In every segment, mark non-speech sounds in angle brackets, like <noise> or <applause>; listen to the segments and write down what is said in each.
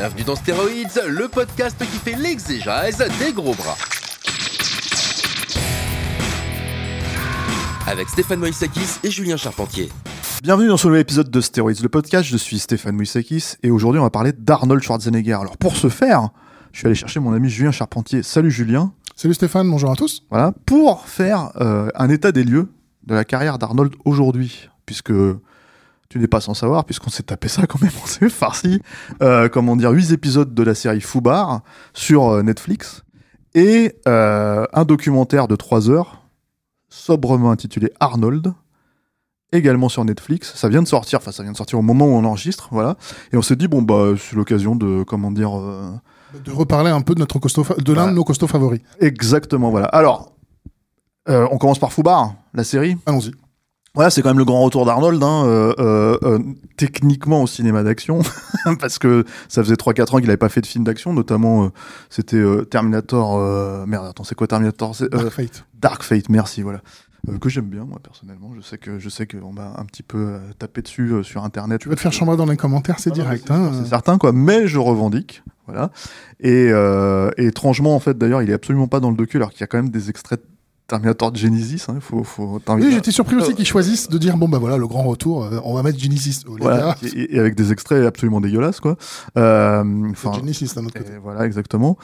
Bienvenue dans Stéroïdes, le podcast qui fait l'exégèse des gros bras. Avec Stéphane Moïsakis et Julien Charpentier. Bienvenue dans ce nouvel épisode de Steroids, le podcast. Je suis Stéphane Mouissakis et aujourd'hui on va parler d'Arnold Schwarzenegger. Alors pour ce faire, je suis allé chercher mon ami Julien Charpentier. Salut Julien. Salut Stéphane, bonjour à tous. Voilà, pour faire euh, un état des lieux de la carrière d'Arnold aujourd'hui, puisque tu n'es pas sans savoir, puisqu'on s'est tapé ça quand même, on s'est farci, euh, comment dire, 8 épisodes de la série Foubar sur euh, Netflix et euh, un documentaire de 3 heures, sobrement intitulé Arnold, également sur Netflix. Ça vient de sortir, enfin ça vient de sortir au moment où on enregistre, voilà. Et on s'est dit bon bah c'est l'occasion de comment dire euh, De reparler un peu de notre costaud, de l'un de nos costauds favoris. exactement voilà. Alors on commence par Foubar, la série? Allons-y. Voilà, c'est quand même le grand retour d'Arnold, hein, euh, euh, euh, techniquement au cinéma d'action, <laughs> parce que ça faisait 3-4 ans qu'il n'avait pas fait de film d'action, notamment c'était Terminator, merde, attends, c'est quoi Terminator? Dark Fate. Dark Fate, merci, voilà. Que j'aime bien, moi, personnellement. Je sais que je sais qu'on m'a un petit peu tapé dessus sur Internet. Tu vas te faire chambrer dans les commentaires, c'est Ah direct. c'est hein. C'est certain, quoi. Mais je revendique, voilà. Et, étrangement, en fait, d'ailleurs, il est absolument pas dans le docu, alors qu'il y a quand même des extraits de Terminator de Genesis. Hein, faut, faut, Oui, j'étais surpris aussi qu'ils choisissent de dire bon bah voilà le grand retour, euh, on va mettre Genesis au Voilà, et, et avec des extraits absolument dégueulasses, quoi. Euh, Genesis d'un autre côté. voilà, exactement.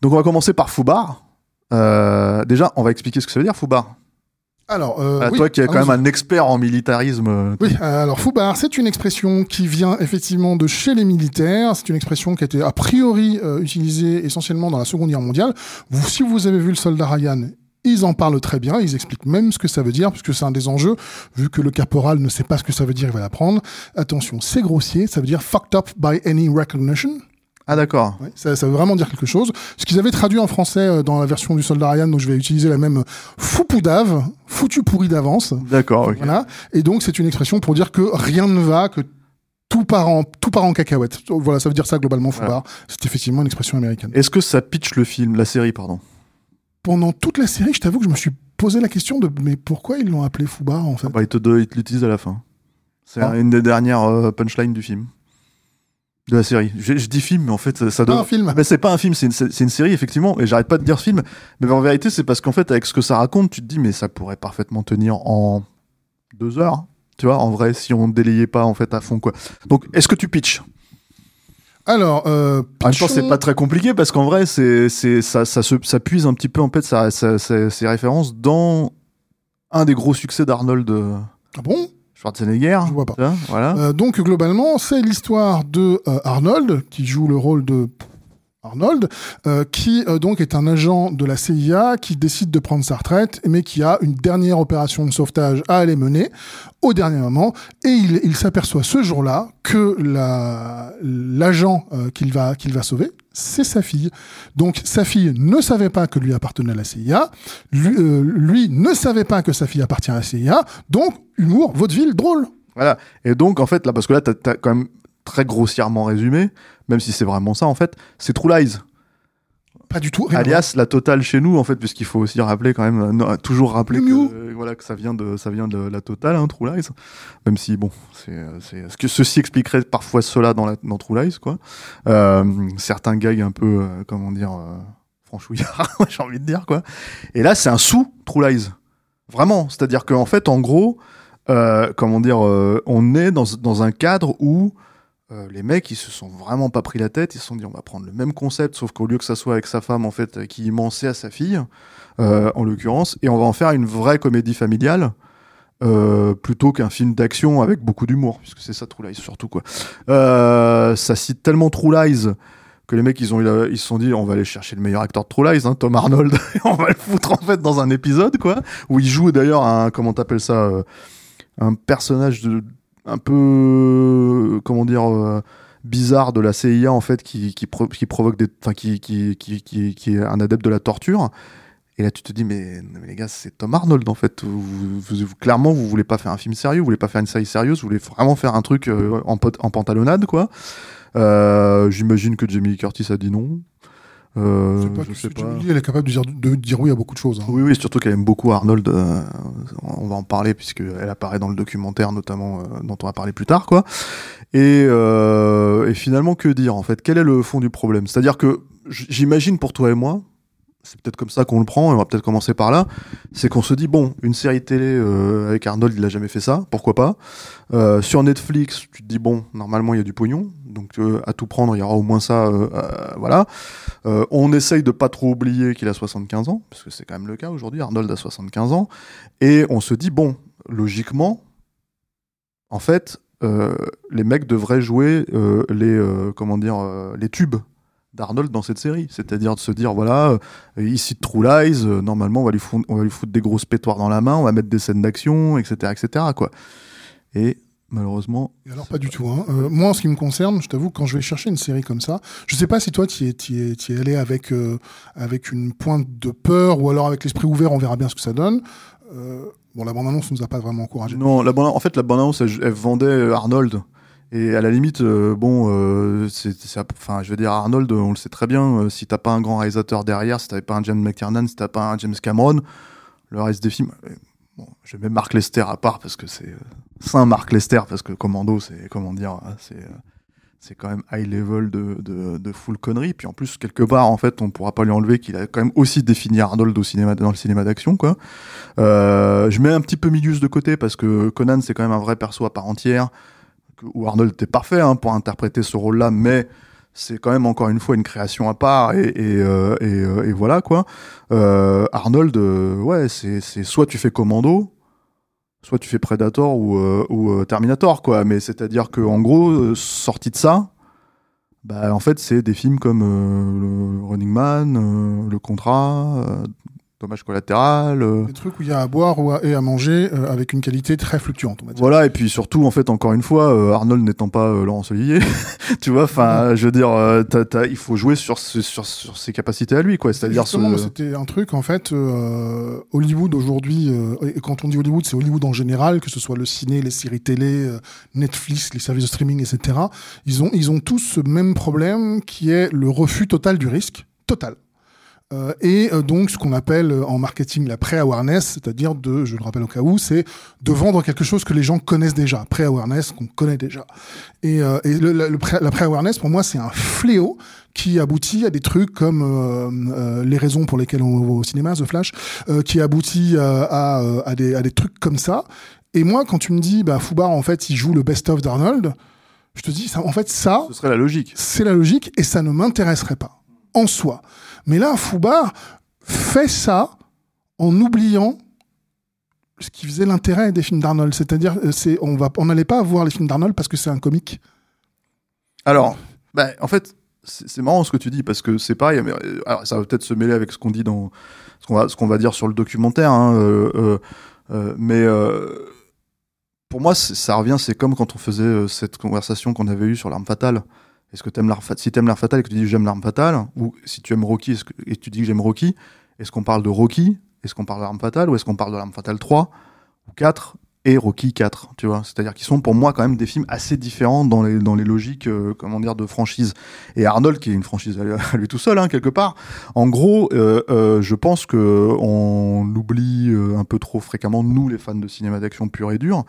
Donc, on va commencer par Foubar. Euh, déjà, on va expliquer ce que ça veut dire, Foubar. Alors, euh, Ah, oui, toi qui es quand même un expert en militarisme. euh, Oui, alors Foubar, c'est une expression qui vient effectivement de chez les militaires. C'est une expression qui a été a priori euh, utilisée essentiellement dans la Seconde Guerre mondiale. Vous, si vous avez vu le soldat Ryan, ils en parlent très bien. Ils expliquent même ce que ça veut dire, puisque c'est un des enjeux. Vu que le caporal ne sait pas ce que ça veut dire, il va l'apprendre. Attention, c'est grossier. Ça veut dire fucked up by any recognition. Ah, d'accord. Ouais, ça, ça veut vraiment dire quelque chose. Ce qu'ils avaient traduit en français euh, dans la version du soldat Ryan, donc je vais utiliser la même euh, foupoudave, foutu pourri d'avance. D'accord, ok. Voilà. Et donc, c'est une expression pour dire que rien ne va, que tout part en, tout part en cacahuète. Voilà, ça veut dire ça globalement, Foubard. C'est effectivement une expression américaine. Est-ce que ça pitch le film, la série, pardon? Pendant toute la série, je t'avoue que je me suis posé la question de mais pourquoi ils l'ont appelé Foubard en fait bah, il te il te l'utilise à la fin. C'est Ah. une des dernières euh, punchlines du film. De la série. Je, je dis film, mais en fait, ça Pas doit. un film. Mais c'est pas un film, c'est une, c'est c'est une série, effectivement. Et j'arrête pas de dire film. Mais en vérité, c'est parce qu'en fait, avec ce que ça raconte, tu te dis, mais ça pourrait parfaitement tenir en deux heures. Tu vois, en vrai, si on délayait pas, en fait, à fond, quoi. Donc, est-ce que tu pitches? Alors, euh, En temps, c'est pas très compliqué parce qu'en vrai, c'est, c'est, ça, ça, se, ça puise un petit peu, en fait, ça, ça- ça- ses références dans un des gros succès d'Arnold euh, Ah bon? Schwarzenegger. Je vois pas. Voilà. Euh, donc globalement, c'est l'histoire de euh, Arnold qui joue le rôle de Arnold, euh, qui euh, donc est un agent de la CIA qui décide de prendre sa retraite, mais qui a une dernière opération de sauvetage à aller mener au dernier moment, et il, s'aperçoit ce jour-là que la- l'agent euh, qu'il va va sauver, c'est sa fille. Donc sa fille ne savait pas que lui appartenait à la CIA, lui, ne savait pas que sa fille appartient à la CIA, donc humour, vaudeville, drôle. Voilà. Et donc, en fait, là, parce que là, t'as, t'as quand même très grossièrement résumé, même si c'est vraiment ça, en fait, c'est True Lies. Pas du tout. rien alias la totale chez nous en fait puisqu'il faut aussi rappeler quand même euh, non, toujours rappeler que, euh, voilà que ça vient de ça vient de la totale hein, True Lies. Même si bon c'est euh, ce que ceci expliquerait parfois cela dans la dans True Lies quoi? Euh, certains gags un peu euh, comment dire euh, franchouillards <laughs> j'ai envie de dire quoi. Et là c'est un sous True Lies. Vraiment. C'est à dire qu'en fait en gros comment dire on est dans dans un cadre où euh, les mecs, ils se sont vraiment pas pris la tête. Ils se sont dit, on va prendre le même concept, sauf qu'au lieu que ça soit avec sa femme, en fait, euh, qui mençait à sa fille, euh, en l'occurrence, et on va en faire une vraie comédie familiale. plutôt qu'un film d'action avec beaucoup d'humour, puisque c'est ça True Lies surtout quoi. Ça cite tellement True Lies que les mecs ils ont ils se sont dit on va aller chercher le meilleur acteur de True Lies, hein, Tom Arnold, <laughs> et on va le foutre en fait dans un épisode quoi, où il joue d'ailleurs un comment t'appelles ça, un personnage de un peu comment dire euh, bizarre de la CIA en fait qui qui, pro- qui provoque des qui qui, qui est un adepte de la torture. Et là, tu te dis, mais, les gars, c'est Tom Arnold, en fait. Vous, vous- clairement, vous voulez pas faire un film sérieux, vous voulez pas faire une série sérieuse, vous voulez vraiment faire un truc euh, en, en pantalonnade, quoi. Euh, J'imagine que Jamie Curtis a dit non. Euh, sais pas, je sais pas. Lee, elle est capable de dire, de dire oui à beaucoup de choses. hein. Oui, oui, surtout qu'elle aime beaucoup Arnold. euh, on va en parler puisqu'elle apparaît dans le documentaire, notamment, euh, dont on va parler plus tard, quoi. Et, euh, et finalement, que dire, en fait? Quel est le fond du problème? C'est-à-dire que j'imagine pour toi et moi, c'est peut-être comme ça qu'on le prend, et on va peut-être commencer par là, c'est qu'on se dit, bon, une série télé euh, avec Arnold, il a jamais fait ça, pourquoi pas? Euh, Sur Netflix, tu te dis, bon, normalement, il y a du pognon, donc euh, à tout prendre, il y aura au moins ça, euh, euh, voilà. On essaye de pas trop oublier qu'il a 75 ans, parce que c'est quand même le cas aujourd'hui, Arnold a 75 ans, et on se dit, bon, logiquement, en fait, les mecs devraient jouer les, comment dire, les tubes d'Arnold dans cette série. C'est-à-dire de se dire, voilà, euh, ici True Lies, normalement, on va, lui foutre, on va lui foutre des grosses pétoires dans la main, on va mettre des scènes d'action, etc., etc., quoi. Et malheureusement, alors pas du tout. Hein. Euh, moi, en ce qui me concerne, je t'avoue, quand je vais chercher une série comme ça, je sais pas si toi, tu es, allé avec euh, avec une pointe de peur ou alors avec l'esprit ouvert, on verra bien ce que ça donne. Euh, bon, la bande-annonce nous a pas vraiment encouragé. Non, la bande- en fait, la bande-annonce, elle, elle vendait Arnold. Et à la limite, bon, c'est, enfin, je veux dire, Arnold, on le sait très bien, si t'as pas un grand réalisateur derrière, si t'avais pas un James McTiernan, si t'as pas un James Cameron, le reste des films, bon, je mets Mark Lester à part parce que c'est euh, Saint Mark Lester, parce que Commando, c'est, comment dire, hein, c'est, euh, c'est quand même high level de, de, de full connerie. Puis en plus, quelque part, en fait, on pourra pas lui enlever qu'il a quand même aussi défini Arnold au cinéma, dans le cinéma d'action, quoi. Euh, je mets un petit peu Milius de côté parce que Conan, c'est quand même un vrai perso à part entière, où Arnold était parfait hein, pour interpréter ce rôle-là, mais c'est quand même encore une fois une création à part et, euh, euh, voilà quoi. Euh, Arnold, ouais, c'est soit tu fais Commando, soit tu fais Predator ou, Terminator quoi. Mais c'est-à-dire que en gros, sorti de ça, bah en fait c'est des films comme Running Man, Le Contrat, euh, Dommage collatéral. euh, Des trucs où il y a à boire ou à, et à manger euh, avec une qualité très fluctuante, on va dire. Voilà, et puis surtout, en fait, encore une fois, euh, Arnold n'étant pas euh, Laurence Olivier, <laughs> tu vois, enfin, je veux dire, euh, il faut jouer sur, ce- sur, sur ses capacités à lui, quoi. C'est-à-dire, ce- c'était un truc, en fait, euh, Hollywood aujourd'hui, euh, et quand on dit Hollywood, c'est Hollywood en général, que ce soit le ciné, les séries télé, euh, Netflix, les services de streaming, etc. Ils ont, ils ont tous ce même problème qui est le refus total du risque, total. Euh, et euh, donc ce qu'on appelle euh, en marketing la pré-awareness, c'est-à-dire de, je le rappelle au cas où, c'est de vendre quelque chose que les gens connaissent déjà, pré-awareness qu'on connaît déjà. Et, euh, et le, le- le pré- la pré-awareness pour moi c'est un fléau qui aboutit à des trucs comme euh, euh, les raisons pour lesquelles on va au cinéma, The Flash, euh, qui aboutit à, à, des, à des trucs comme ça. Et moi quand tu me dis, bah Foubar en fait il joue le best-of d'Arnold, je te dis, ça, en fait ça, ce serait la logique. c'est la logique et ça ne m'intéresserait pas en soi. Mais là, Foubar fait ça en oubliant ce qui faisait l'intérêt des films d'Arnold. C'est-à-dire, euh, on on n'allait pas voir les films d'Arnold parce que c'est un comique. Alors, bah, en fait, c'est marrant ce que tu dis parce que c'est pareil. Mais, euh, alors, ça va peut-être se mêler avec ce qu'on dit dans ce qu'on va, dire sur le documentaire. hein, euh, mais pour moi, ça revient. C'est comme quand on faisait cette conversation qu'on avait eue sur l'arme fatale. Est-ce que fatale Si t'aimes l'arme fatale et que tu dis j'aime l'arme fatale, ou si tu aimes Rocky que- et tu dis que j'aime Rocky, est-ce qu'on parle de Rocky Est-ce qu'on parle de l'arme fatale ou est-ce qu'on parle de l'arme fatale 3 ou 4 et Rocky 4, tu vois? C'est-à-dire qu'ils sont pour moi quand même des films assez différents dans les, dans les logiques, euh, comment dire, de franchise. Et Arnold, qui est une franchise à, lui tout seul, hein, quelque part, en gros, euh, euh, je pense que on oublie euh, un peu trop fréquemment, nous, les fans de cinéma d'action pur et dur,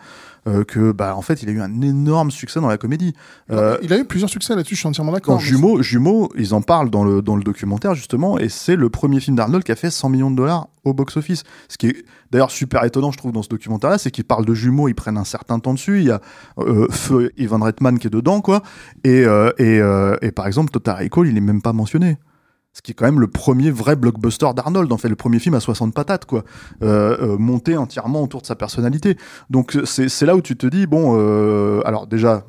euh, que, bah, en fait, il a eu un énorme succès dans la comédie. Euh, Il a eu plusieurs succès là-dessus, je suis entièrement d'accord. Jumeaux, Jumeaux, ils en parlent dans le, dans le documentaire justement, et c'est le premier film d'Arnold qui a fait 100 millions de dollars au box-office. Ce qui est d'ailleurs super étonnant, je trouve, dans ce documentaire-là, c'est qu'ils parlent de Jumeaux, ils prennent un certain temps dessus. Il y a euh, Feu Ivan Reitman qui est dedans, quoi. Et, euh, et, euh, et par exemple, Total Recall, il est même pas mentionné. Ce qui est quand même le premier vrai blockbuster d'Arnold, en fait, le premier film à 60 patates, quoi, euh, euh, monté entièrement autour de sa personnalité. Donc c'est là où tu te dis, bon, euh, alors déjà,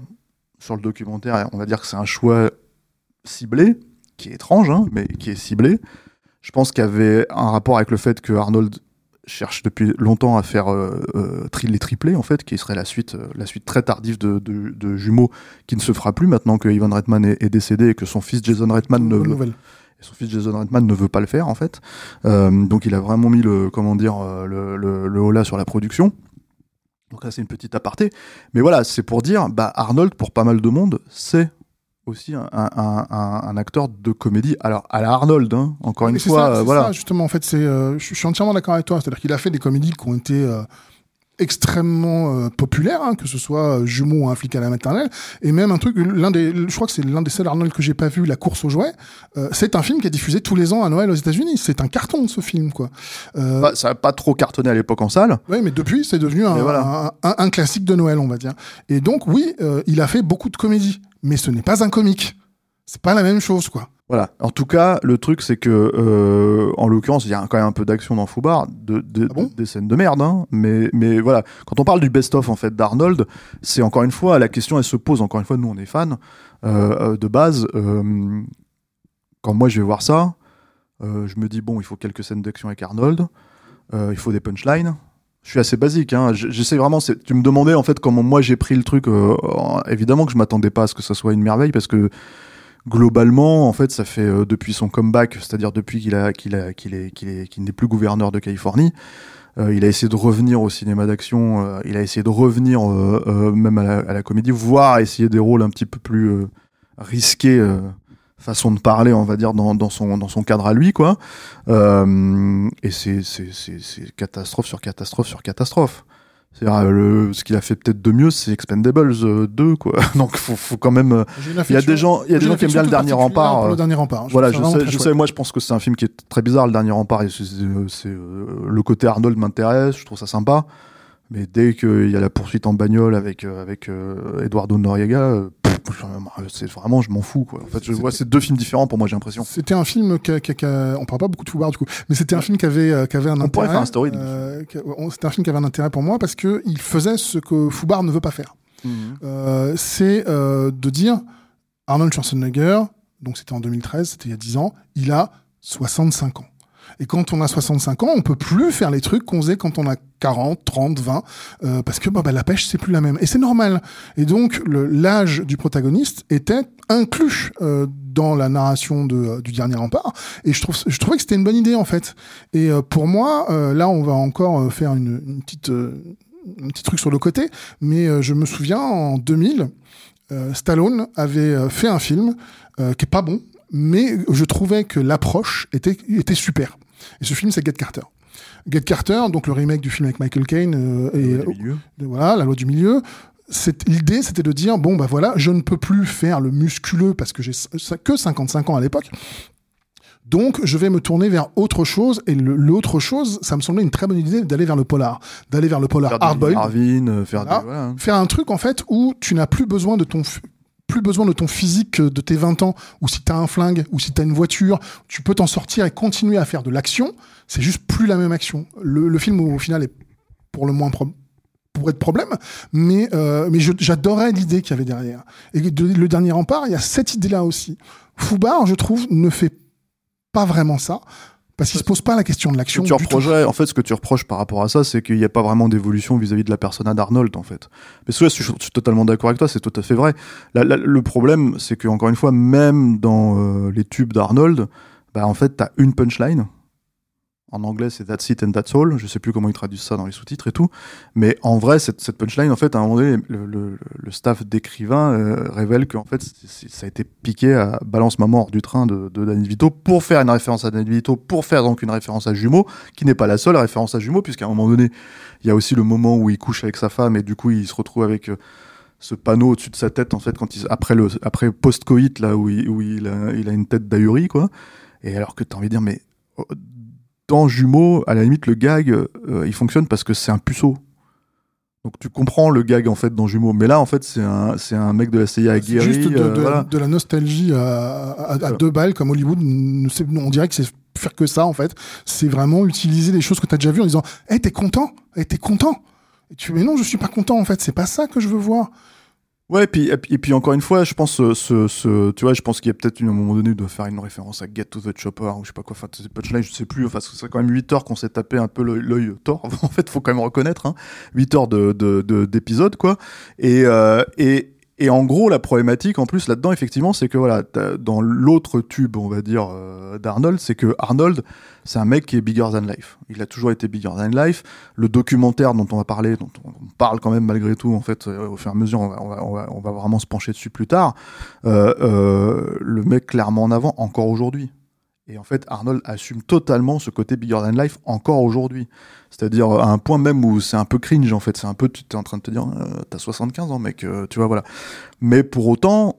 sur le documentaire, on va dire que c'est un choix ciblé, qui est étrange, hein, mais qui est ciblé. Je pense qu'il y avait un rapport avec le fait que Arnold cherche depuis longtemps à faire les triplés en fait, qui serait la suite, la suite très tardive de, de, Jumeaux, qui ne se fera plus maintenant que Ivan Reitman est, est décédé et que son fils Jason Reitman ne et son fils Jason Reitman ne veut pas le faire en fait. Euh, donc il a vraiment mis le comment dire euh, le, le, le holà sur la production. Donc là c'est une petite aparté, mais voilà c'est pour dire bah Arnold pour pas mal de monde c'est aussi un, un, un, un, acteur de comédie. Alors, à la Arnold, hein, encore une fois, ça, euh, voilà. Ça, justement, en fait, c'est, euh, je suis entièrement d'accord avec toi. C'est-à-dire qu'il a fait des comédies qui ont été euh, extrêmement euh, populaires, hein, que ce soit Jumeaux ou Un flic à la maternelle, et même un truc, l'un des, je crois que c'est l'un des seuls Arnold que j'ai pas vu, La course aux jouets. c'est un film qui est diffusé tous les ans à Noël aux États-Unis. C'est un carton ce film, quoi. Bah, ça a pas trop cartonné à l'époque en salle. Oui, mais depuis, c'est devenu un, voilà. un, classique de Noël, on va dire. Et donc, oui, il a fait beaucoup de comédies, mais ce n'est pas un comique c'est pas la même chose, quoi. Voilà. En tout cas, le truc, c'est que, euh, en l'occurrence, il y a quand même un peu d'action dans Foubar, de, de, ah bon? des scènes de merde, hein. Mais, mais voilà. Quand on parle du best-of, en fait, d'Arnold, c'est encore une fois, la question, elle se pose, encore une fois, nous, on est fans, euh, de base, euh, quand moi, je vais voir ça, euh, je me dis, bon, il faut quelques scènes d'action avec Arnold, euh, il faut des punchlines, je suis assez basique. Hein. J'essaie vraiment. Tu me demandais en fait comment moi j'ai pris le truc. Euh, évidemment que je m'attendais pas à ce que ça soit une merveille parce que globalement, en fait, ça fait euh, depuis son comeback, c'est-à-dire depuis qu'il a qu'il a qu'il est qu'il est qu'il n'est plus gouverneur de Californie. Euh, il a essayé de revenir au cinéma d'action. Euh, il a essayé de revenir même à la, à la, comédie, voire essayer des rôles un petit peu plus risqués façon de parler, on va dire, dans, dans, son, dans son cadre à lui, quoi. Euh, et c'est catastrophe sur catastrophe sur catastrophe. C'est le ce qu'il a fait peut-être de mieux, c'est Expendables 2, quoi. <laughs> Donc faut, faut quand même. Il y a des gens, il y a des gens qui aiment bien le dernier rempart. Le dernier rempart. Je voilà, je sais, je sais, moi je pense que c'est un film qui est très bizarre, le dernier rempart. C'est le côté Arnold m'intéresse, je trouve ça sympa. Mais dès qu'il y a la poursuite en bagnole avec avec Eduardo Noriega, c'est vraiment, je m'en fous, quoi. En fait, je vois, c'est deux films différents pour moi, j'ai l'impression. C'était un film qui, qui, qui on parle pas beaucoup de Foubar, du coup, mais c'était un film qui avait, qui avait un on intérêt. Faire un story, euh, c'était un film qui avait un intérêt pour moi parce que il faisait ce que Foubar ne veut pas faire. Mmh. Euh, c'est euh, de dire Arnold Schwarzenegger, donc c'était en 2013, c'était il y a 10 ans, il a 65 ans. Et quand on a 65 ans, on peut plus faire les trucs qu'on faisait quand on a 40, 30, 20, euh, parce que bah, bah, la pêche c'est plus la même. Et c'est normal. Et donc l'âge du protagoniste était inclus euh, dans la narration de, euh, du dernier rempart. Et je trouve, je trouvais que c'était une bonne idée en fait. Et euh, pour moi, euh, là on va encore faire une, une petite, un petit truc sur le côté, mais je me souviens en 2000, Stallone avait fait un film qui est pas bon, mais je trouvais que l'approche était, était super. Et ce film, c'est Get Carter. Get Carter, donc le remake du film avec Michael Caine euh, et la loi du milieu. Euh, voilà, la loi du milieu. L'idée, c'était de dire bon bah voilà, je ne peux plus faire le musculeux parce que j'ai que 55 ans à l'époque. Donc, je vais me tourner vers autre chose. Et l'autre chose, ça me semblait une très bonne idée d'aller vers le polar, d'aller vers le polar hardboiled, Marvin, faire, voilà. des, voilà. hein. faire un truc en fait où tu n'as plus besoin de ton plus besoin de ton physique de tes 20 ans, ou si t'as un flingue, ou si t'as une voiture, tu peux t'en sortir et continuer à faire de l'action. C'est juste plus la même action. Le, film, au final, est pour le moins pro pourrait être problème, mais, euh, mais j'adorais l'idée qu'il y avait derrière. Et le dernier rempart, il y a cette idée-là aussi. Foubar, je trouve, ne fait pas vraiment ça. Parce qu'il se pose pas la question de l'action. Tu en fait, ce que tu reproches par rapport à ça, c'est qu'il n'y a pas vraiment d'évolution vis-à-vis de la persona d'Arnold, en fait. Mais ça, je suis totalement d'accord avec toi, c'est tout à fait vrai. La, la, le problème, c'est que encore une fois, même dans euh, les tubes d'Arnold, bah en fait, t'as une punchline. En anglais, c'est That's it and that's all. Je sais plus comment ils traduisent ça dans les sous-titres et tout. Mais en vrai, cette, cette, punchline, en fait, à un moment donné, le, le, le staff d'écrivain euh, révèle qu'en fait, ça a été piqué à Balance ma mort du train de, de Danny Vito pour faire une référence à Danny Vito, pour faire donc une référence à Jumeaux, qui n'est pas la seule référence à Jumeaux, puisqu'à un moment donné, il y a aussi le moment où il couche avec sa femme et du coup, il se retrouve avec euh, ce panneau au-dessus de sa tête, en fait, quand il, après le, après post-coït, là, où il, où il a, il a une tête d'ahuri, quoi. Et alors que t'as envie de dire, mais dans Jumeaux, à la limite, le gag, euh, il fonctionne parce que c'est un puceau. Donc tu comprends le gag en fait dans Jumeaux, mais là en fait c'est un c'est un mec de la CIA aguerri. Juste de, euh, de, voilà. de, la nostalgie à, à, à deux balles comme Hollywood. On dirait que c'est faire que ça en fait. C'est vraiment utiliser des choses que tu as déjà vues en disant "Hey, t'es content? Hey, T'es content? Et tu mais non, je suis pas content en fait. C'est pas ça que je veux voir. Ouais, et puis, et puis, encore une fois, je pense, ce, ce, tu vois, je pense qu'il y a peut-être à un moment donné de faire une référence à Get to the Chopper ou je sais pas quoi, enfin, punchline, je sais plus, enfin, c'est quand même 8 heures qu'on s'est tapé un peu l'œil- tort. <laughs> En fait, faut quand même reconnaître, hein, 8 heures de, de, de- quoi. Et, euh, et, et en gros, la problématique, en plus, là-dedans, effectivement, c'est que voilà, dans l'autre tube, on va dire, euh, d'Arnold, c'est que Arnold, c'est un mec qui est bigger than life. Il a toujours été bigger than life. Le documentaire dont on va parler, dont on parle quand même malgré tout, en fait, euh, au fur et à mesure, on va, vraiment se pencher dessus plus tard. Euh, le mec clairement en avant, encore aujourd'hui. Et en fait, Arnold assume totalement ce côté bigger than life encore aujourd'hui. C'est-à-dire à un point même où c'est un peu cringe en fait. C'est un peu, tu es en train de te dire, euh, t'as 75 ans, mec, euh, tu vois, voilà. Mais pour autant,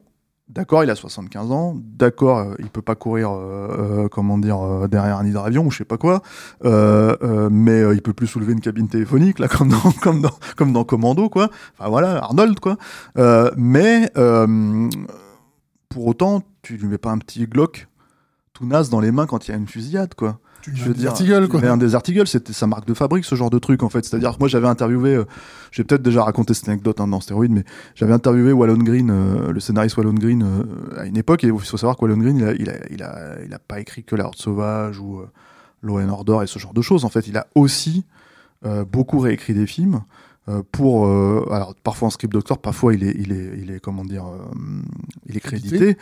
d'accord, il a 75 ans, d'accord, euh, il peut pas courir, euh, euh, comment dire, euh, derrière un hydravion ou je sais pas quoi, euh, euh, mais euh, il peut plus soulever une cabine téléphonique là, <laughs> comme dans, comme dans, comme dans Commando, quoi. Enfin voilà, Arnold, quoi. Euh, mais euh, pour autant, tu lui mets pas un petit Glock tout naze dans les mains quand il y a une fusillade, quoi. Tu Je veux dire, Article, quoi. un des articles, c'était sa marque de fabrique, ce genre de truc, en fait. C'est-à-dire que moi, j'avais interviewé, euh, j'ai peut-être déjà raconté cette anecdote hein, dans Stéroïde, mais j'avais interviewé Wallon Green, euh, le scénariste Wallon Green, euh, à une époque, et il faut savoir que Wallon Green, il a, il a, il a, il a pas écrit que La Horde Sauvage ou and Order et ce genre de choses. En fait, il a aussi beaucoup réécrit des films. Euh, pour euh, alors parfois en script doctor parfois il est il est il est comment dire euh, il est Crédité.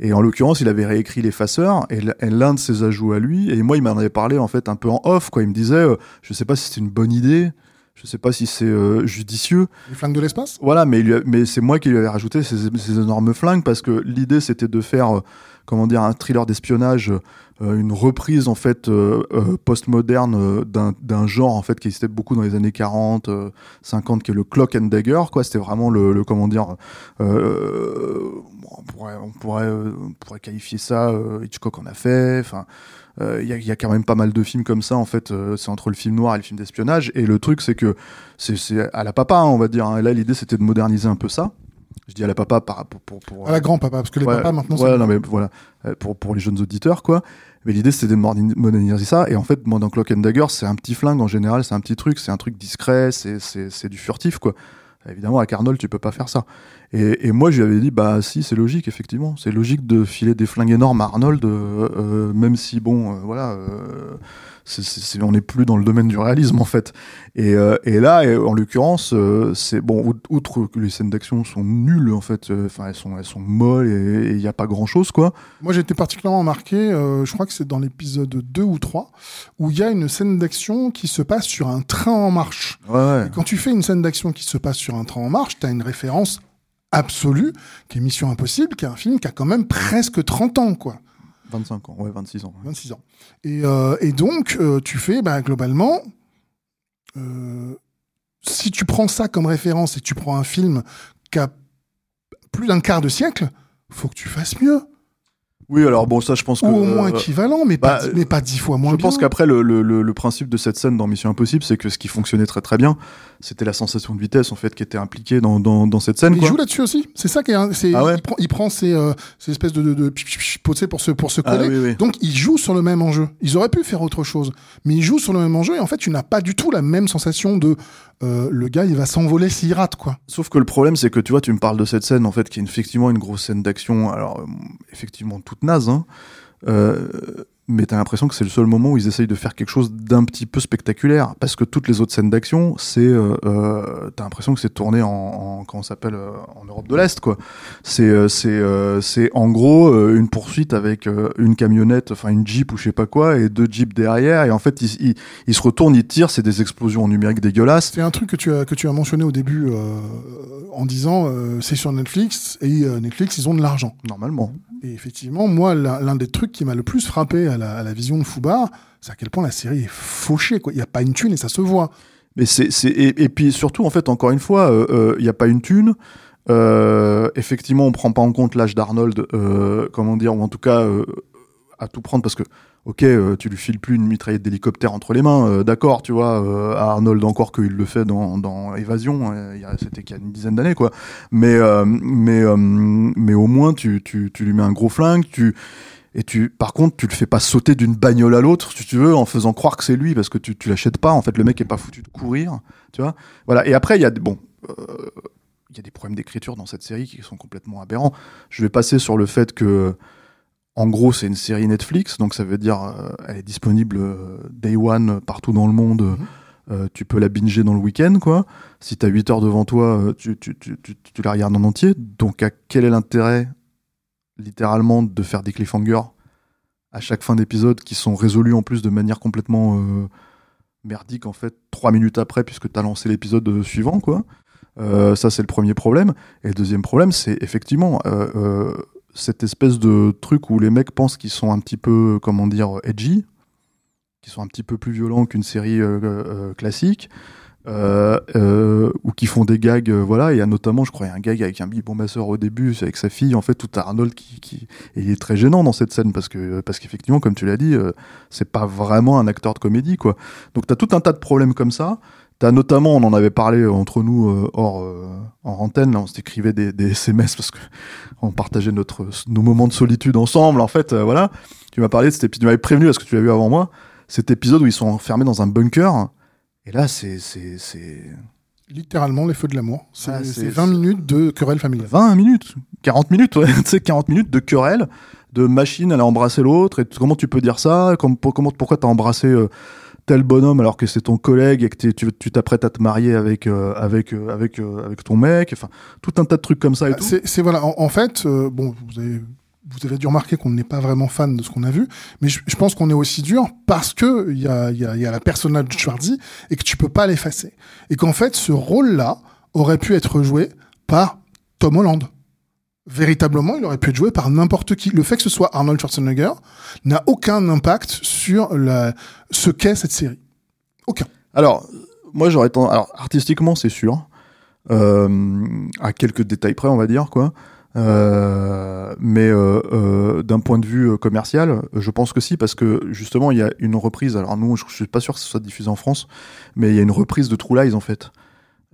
et en l'occurrence il avait réécrit l'effaceur et l'un de ses ajouts à lui. Et moi il m'en avait parlé en fait un peu en off quoi. Il me disait euh, je sais pas si c'est une bonne idée. Je sais pas si c'est euh, judicieux Les flingues de l'espace? Voilà, mais, il lui a- mais c'est moi qui lui avais rajouté ces, ces énormes flingues parce que l'idée c'était de faire, euh, comment dire, un thriller d'espionnage, euh, une reprise en fait euh, euh, postmoderne d'un genre en fait qui existait beaucoup dans les années 40, euh, 50, qui est le clock and dagger. Quoi, c'était vraiment le, comment dire, on pourrait, on pourrait, qualifier ça. Hitchcock en a fait. Enfin. Il y, y a quand même pas mal de films comme ça en fait. c'est entre le film noir et le film d'espionnage. Et le truc c'est que c'est c'est à la papa, hein, on va dire. hein. Et Là, l'idée, c'était de moderniser un peu ça. Je dis à la papa par, pour, pour, pour, À la grand-papa, parce que les Ouais, papas maintenant, ouais, c'est- non, mais voilà, euh, pour, pour les jeunes auditeurs, quoi. Mais l'idée, c'était de moderni- moderniser ça. Et en fait, moi, dans Clock and Dagger, c'est un petit flingue en général, c'est un petit truc, c'est un truc discret, c'est, c'est, c'est du furtif, quoi. Évidemment, avec Arnold, tu peux pas faire ça. Et, et moi, je lui avais dit, bah, si, c'est logique, effectivement. C'est logique de filer des flingues énormes à Arnold, euh, euh, même si, bon, euh, voilà, euh, on n'est plus dans le domaine du réalisme, en fait. Et, et là, et en l'occurrence, c'est bon. out- Outre que les scènes d'action sont nulles, en fait. Enfin, elles sont, elles sont molles et il n'y a pas grand chose, quoi. Moi, j'ai été particulièrement marqué, je crois que c'est dans l'épisode 2 ou 3, où il y a une scène d'action qui se passe sur un train en marche. Ouais, ouais. Et quand tu fais une scène d'action qui se passe sur un train en marche, tu as une référence absolue, qui est Mission Impossible, qui est un film qui a quand même presque 30 ans, quoi. 25 ans, ouais, 26 ans. ouais. 26 ans. Et, euh, et donc, euh, tu fais, bah, globalement, euh, si tu prends ça comme référence et tu prends un film qui a plus d'un quart de siècle, faut que tu fasses mieux. Oui, alors bon, ça, je pense que. Ou au moins euh, équivalent, mais, bah, pas, mais pas dix fois moins je bien. pense qu'après, le, le, principe de cette scène dans Mission Impossible, c'est que ce qui fonctionnait très très bien, c'était la sensation de vitesse, en fait, qui était impliquée dans, dans, dans cette scène. Mais il joue là-dessus aussi. C'est ça qui est. Ah ouais il, prend, il prend ces, euh, ces espèces de, de, de pour se, pour se Ah coller. oui, oui. Donc, ils jouent sur le même enjeu. Ils auraient pu faire autre chose. Mais ils jouent sur le même enjeu. Et en fait, tu n'as pas du tout la même sensation de euh, le gars, il va s'envoler s'il rate, quoi. Sauf que le problème, c'est que tu vois, tu me parles de cette scène, en fait, qui est effectivement une grosse scène d'action, alors, euh, effectivement, toute naze, hein. Euh, mais t'as l'impression que c'est le seul moment où ils essayent de faire quelque chose d'un petit peu spectaculaire. Parce que toutes les autres scènes d'action, c'est. Euh, euh, t'as l'impression que c'est tourné en. en comment s'appelle euh, En Europe de l'Est, quoi. C'est euh, c'est c'est en gros une poursuite avec une camionnette, enfin une Jeep ou je sais pas quoi, et deux Jeeps derrière. Et en fait, ils, ils, ils se retournent, ils tirent, c'est des explosions en numérique dégueulasses. C'est un truc que tu as, que tu as mentionné au début euh, en disant euh, c'est sur Netflix et Netflix, ils ont de l'argent. Normalement. Et effectivement, moi, l'un des trucs qui m'a le plus frappé à la, vision de Foubar, c'est à quel point la série est fauchée. Il n'y a pas une thune et ça se voit. Mais c'est, et, et puis surtout en fait encore une fois, il n'y a pas une thune. Euh, effectivement, on prend pas en compte l'âge d'Arnold, euh, comment dire, ou en tout cas euh, à tout prendre parce que ok, euh, tu lui files plus une mitraillette d'hélicoptère entre les mains, euh, d'accord, tu vois, euh, à Arnold encore qu'il le fait dans, dans Évasion, euh, a- c'était qu'il y a une dizaine d'années quoi. Mais euh, mais euh, mais au moins tu, tu tu lui mets un gros flingue, tu et tu, par contre, tu le fais pas sauter d'une bagnole à l'autre, si tu veux, en faisant croire que c'est lui, parce que tu, tu l'achètes pas. En fait, le mec est pas foutu de courir, tu vois. Voilà. Et après, il y a, des- bon, euh, il y a des problèmes d'écriture dans cette série qui sont complètement aberrants. Je vais passer sur le fait que, en gros, c'est une série Netflix, donc ça veut dire euh, elle est disponible euh, day one partout dans le monde. Mhm. Euh, tu peux la binger dans le week-end, quoi. Si tu as 8 heures devant toi, tu, tu, tu, tu, tu la regardes en entier. Donc, à quel est l'intérêt, littéralement, de faire des cliffhangers à chaque fin d'épisode qui sont résolus en plus de manière complètement euh, merdique, en fait, trois minutes après, puisque tu as lancé l'épisode euh, suivant, quoi. Euh, ça, c'est le premier problème. Et le deuxième problème, c'est effectivement cette espèce de truc où les mecs pensent qu'ils sont un petit peu, comment dire, edgy, qui sont un petit peu plus violents qu'une série classique. Euh, euh, ou qui font des gags, euh, voilà. Il y a notamment, je crois, un gag avec un bibombasseur au début, avec sa fille, en fait, tout Arnold qui, qui, et il est très gênant dans cette scène parce que, parce qu'effectivement, comme tu l'as dit, euh, c'est pas vraiment un acteur de comédie, quoi. Donc t'as tout un tas de problèmes comme ça. T'as notamment, on en avait parlé entre nous euh, hors euh, en antenne, là, on s'écrivait des, des SMS parce que on partageait notre nos moments de solitude ensemble. En fait, euh, voilà. Tu m'as parlé de cet épisode, tu m'avais prévenu parce que tu l'as vu avant moi. Cet épisode où ils sont enfermés dans un bunker. Et là, c'est Littéralement, les feux de l'amour. C'est Ah, c'est- c'est 20 minutes de querelle familiale. 20 minutes, 40 minutes, ouais, <laughs> tu sais, 40 minutes de querelle, de machine, elle a embrassé l'autre, et comment tu peux dire ça Comme- comment, Pourquoi t'as embrassé euh, tel bonhomme alors que c'est ton collègue et que tu t'apprêtes à te marier avec, euh, avec, euh, avec, euh, avec ton mec Enfin, tout un tas de trucs comme ça et tout. C'est voilà. En, en fait, bon, vous avez, vous avez dû remarquer qu'on n'est pas vraiment fan de ce qu'on a vu, mais je, pense qu'on est aussi dur parce que il y a, y, a, y a la personnage de Schwarzy et que tu peux pas l'effacer. Et qu'en fait, ce rôle-là aurait pu être joué par Tom Holland. Véritablement, il aurait pu être joué par n'importe qui. Le fait que ce soit Arnold Schwarzenegger n'a aucun impact sur la, ce qu'est cette série. Aucun. Alors, moi j'aurais tendance. Alors, artistiquement, c'est sûr. Euh, à quelques détails près, on va dire, quoi. Euh, mais euh, euh, d'un point de vue euh, commercial, je pense que si, parce que justement, il y a une reprise. Alors, nous, je, je suis pas sûr que ce soit diffusé en France, mais il y a une reprise de True Lies, en fait.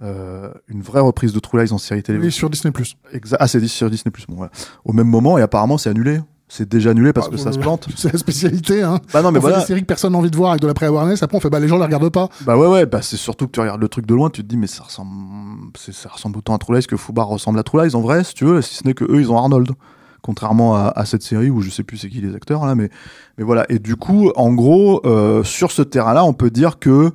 Euh, une vraie reprise de True Lies en série télé. Oui, sur Disney+. Exa- ah, c'est sur Disney+. Bon, voilà. Au même moment, et apparemment, c'est annulé. C'est déjà annulé parce Ah, que ça se plante. <laughs> C'est la spécialité, hein. Bah non, mais on fait voilà. des séries que personne n'a envie de voir avec de la pré-awareness, après on fait bah les gens les regardent pas. Bah ouais ouais bah c'est surtout que tu regardes le truc de loin tu te dis mais ça ressemble ça ressemble autant à True Lies que Foubar ressemble à True Lies en vrai si tu veux si ce n'est que eux ils ont Arnold contrairement à, à cette série où je sais plus c'est qui les acteurs là mais mais voilà et du coup en gros euh, sur ce terrain là on peut dire que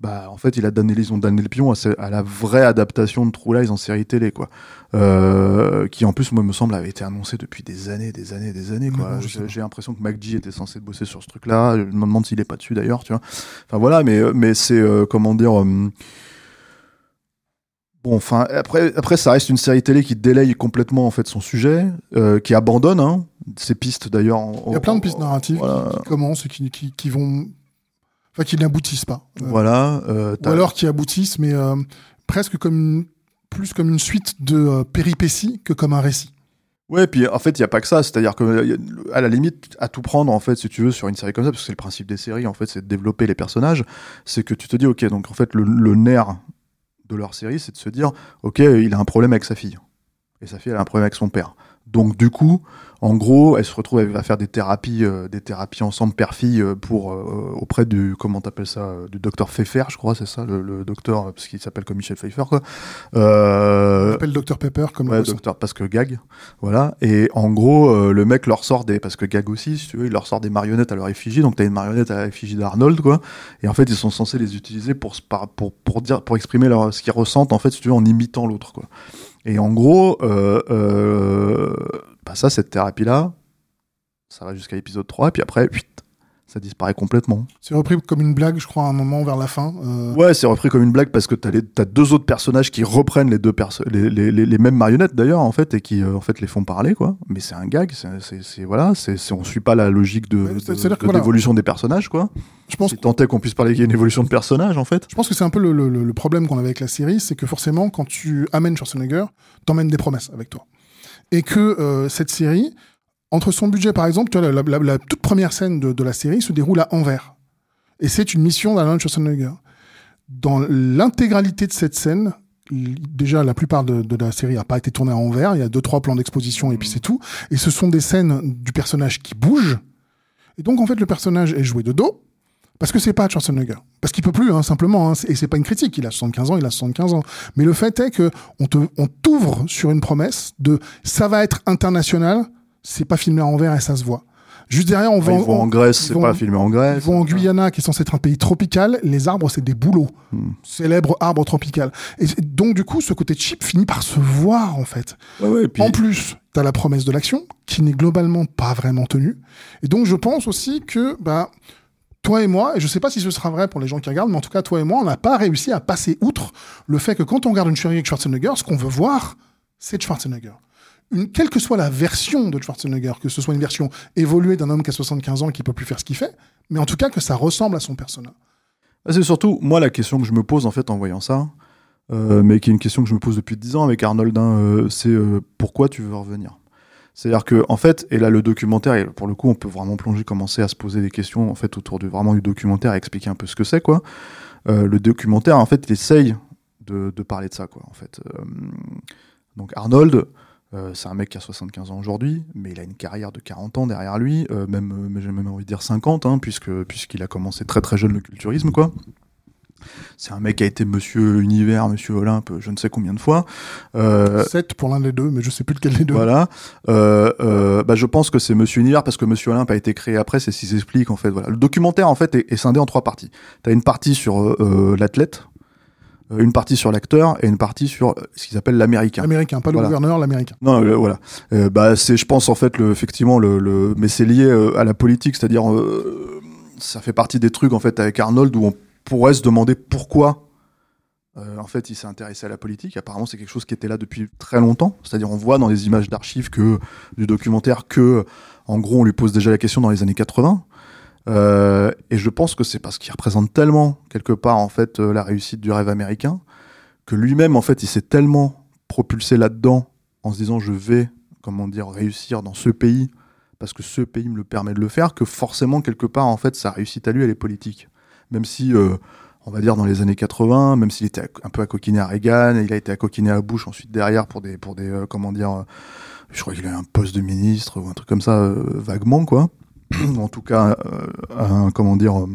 bah en fait il a donné ils ont donné le pion à, la vraie adaptation de True Lies en série télé quoi. Euh, qui en plus moi me semble avait été annoncé depuis des années des années des années quoi. j'ai l'impression que MacG était censé bosser sur ce truc là je me demande s'il est pas dessus d'ailleurs tu vois. Enfin voilà mais mais c'est euh, comment dire euh, Bon, enfin, après, après, ça reste une série télé qui délaye complètement en fait son sujet, euh, qui abandonne hein, ses pistes d'ailleurs. Il y a plein de pistes narratives Voilà, qui commencent et qui, qui, qui vont. Enfin, qui n'aboutissent pas. Euh, voilà euh, Ou alors qui aboutissent, mais euh, presque comme une, plus comme une suite de péripéties que comme un récit. Ouais, puis en fait, il y a pas que ça. C'est-à-dire que à la limite, à tout prendre en fait, si tu veux, sur une série comme ça, parce que c'est le principe des séries, en fait, c'est de développer les personnages. C'est que tu te dis, ok, donc en fait, le, le nerf de leur série, c'est de se dire, ok, il a un problème avec sa fille, et sa fille, elle a un problème avec son père. Donc du coup, en gros, elle se retrouve, va faire des thérapies, euh, des thérapies ensemble père-fille euh, pour euh, auprès du comment t'appelles ça, euh, du docteur Pfeiffer, je crois, c'est ça, le, le docteur, euh, parce qu'il s'appelle comme Michel Pfeiffer, quoi. On Euh, appelle Dr Pepper comme Ouais, le docteur, parce que gag, voilà. Et en gros, euh, le mec leur sort des, parce que gag aussi, si tu veux, il leur sort des marionnettes à leur effigie. Donc t'as une marionnette à l'effigie d'Arnold, quoi. Et en fait, ils sont censés les utiliser pour pour pour dire, pour exprimer leur ce qu'ils ressentent en fait, si tu veux, en imitant l'autre, quoi. Et en gros, euh, euh, bah ça, cette thérapie là, ça va jusqu'à l'épisode 3 et puis après, huit, ça disparaît complètement. C'est repris comme une blague, je crois, à un moment vers la fin. euh, Ouais, c'est repris comme une blague parce que t'as les deux autres personnages qui reprennent les deux perso les, les, les, les mêmes marionnettes d'ailleurs en fait et qui euh, en fait les font parler quoi. Mais c'est un gag, c'est voilà, c'est c'est- on suit pas la logique de Ouais, de- de voilà. l'évolution des personnages quoi. Je pense Si tant qu'on puisse parler qu'il y a une évolution de personnages en fait. Je pense que c'est un peu le, le- le problème qu'on avait avec la série, c'est que forcément, quand tu amènes Schwarzenegger, t'emmènes des promesses avec toi. Et que euh, cette série, entre son budget, par exemple, la, toute première scène de, la série se déroule à Anvers. Et c'est une mission d'Arnold Schwarzenegger. Dans l'intégralité de cette scène, déjà la plupart de, la série n'a pas été tournée à Anvers, il y a deux, trois plans d'exposition et puis c'est tout. Et ce sont des scènes du personnage qui bouge. Et donc, en fait, le personnage est joué de dos, Parce que c'est pas Schwarzenegger. Parce qu'il peut plus, hein, simplement. Hein. Et c'est pas une critique. Il a 75 ans, il a 75 ans. Mais le fait est que on t'ouvre sur une promesse de ça va être international. C'est pas filmé en vert et ça se voit. Juste derrière, on va Ils vont en Grèce, c'est pas filmé en Grèce. Ils vont en Guyana, qui est censé être un pays tropical. Les arbres, c'est des bouleaux. Hmm. Célèbre arbre tropical. Et donc, du coup, ce côté cheap finit par se voir, en fait. Ouais, ouais, et puis- En plus, tu as la promesse de l'action, qui n'est globalement pas vraiment tenue. Et donc, je pense aussi que, bah, toi et moi, et je sais pas si ce sera vrai pour les gens qui regardent, mais en tout cas, toi et moi, on n'a pas réussi à passer outre le fait que quand on regarde une série avec Schwarzenegger, ce qu'on veut voir, c'est Schwarzenegger. Quelle que soit la version de Schwarzenegger, que ce soit une version évoluée d'un homme qui a 75 ans et qui peut plus faire ce qu'il fait, mais en tout cas que ça ressemble à son personnage. Ah, C'est surtout, moi, la question que je me pose en fait en voyant ça, euh, mais qui est une question que je me pose depuis 10 ans avec Arnold, hein, euh, c'est euh, pourquoi tu veux revenir? C'est-à-dire que, en fait, et là, le documentaire, pour le coup, on peut vraiment plonger, commencer à se poser des questions en fait autour du, vraiment du documentaire et expliquer un peu ce que c'est, quoi. Le documentaire, en fait, il essaye de, de parler de ça, quoi, en fait. Donc, Arnold. Euh, c'est un mec qui a 75 ans aujourd'hui, mais il a une carrière de 40 ans derrière lui, euh, même, euh, mais j'ai même envie de dire 50, hein, puisque puisqu'il a commencé très très jeune le culturisme, quoi. C'est un mec qui a été Monsieur Univers, Monsieur Olympe, je ne sais combien de fois. Euh, 7 pour l'un des deux, mais je sais plus lequel des deux. voilà. Euh, euh, bah, je pense que c'est Monsieur Univers parce que Monsieur Olympe a été créé après, c'est ce qui s'explique en fait. Voilà. Le documentaire en fait est, est scindé en trois parties. T'as une partie sur l'athlète, une partie sur l'acteur et une partie sur euh, ce qu'ils appellent l'américain. L'américain, pas le Voilà. gouverneur, l'américain. Non, euh, voilà. Euh, bah, c'est, je pense en fait, le, effectivement, le, le, mais c'est lié euh, à la politique, c'est-à-dire, euh, ça fait partie des trucs en fait avec Arnold où on pourrait se demander pourquoi. euh, en fait, il s'est intéressé à la politique. Apparemment, c'est quelque chose qui était là depuis très longtemps. C'est-à-dire, on voit dans les images d'archives que du documentaire que, en gros, on lui pose déjà la question dans les années 80. Euh, et je pense que c'est parce qu'il représente tellement quelque part en fait euh, la réussite du rêve américain que lui-même en fait il s'est tellement propulsé là-dedans en se disant je vais comment dire réussir dans ce pays parce que ce pays me le permet de le faire que forcément quelque part en fait sa réussite à lui elle est politique. Même si euh, on va dire dans les années 80 même s'il était un peu accoquiné à Reagan il a été accoquiné à Bush ensuite derrière pour des pour des comment dire je crois qu'il a un poste de ministre ou un truc comme ça vaguement quoi <clears throat> en tout cas euh, un comment dire euh,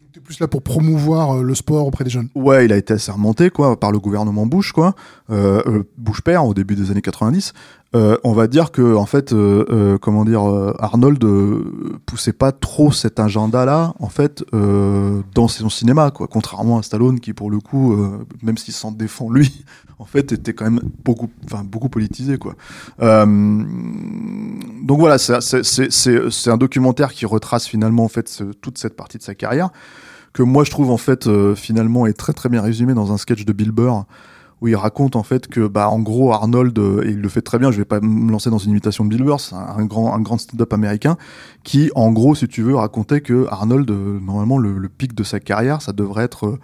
Il était plus là pour promouvoir euh, le sport auprès des jeunes. Ouais, il a été assermenté quoi par le gouvernement Bush quoi, Bush père au début des années 90. Euh, on va dire que en fait, euh, euh, comment dire, euh, Arnold euh, poussait pas trop cet agenda-là en fait euh, dans son cinéma quoi. Contrairement à Stallone qui pour le coup, même s'il s'en défend lui, <laughs> en fait était quand même beaucoup, enfin beaucoup politisé quoi. Donc voilà, c'est- un documentaire qui retrace finalement en fait toute cette partie de sa carrière que moi je trouve en fait finalement est très très bien résumé dans un sketch de Bill Burr où il raconte en fait que bah en gros Arnold euh, et il le fait très bien je vais pas me lancer dans une imitation de Bill Burr c'est un, un grand un grand stand-up américain qui en gros si tu veux racontait que Arnold euh, normalement le, le pic de sa carrière ça devrait être euh,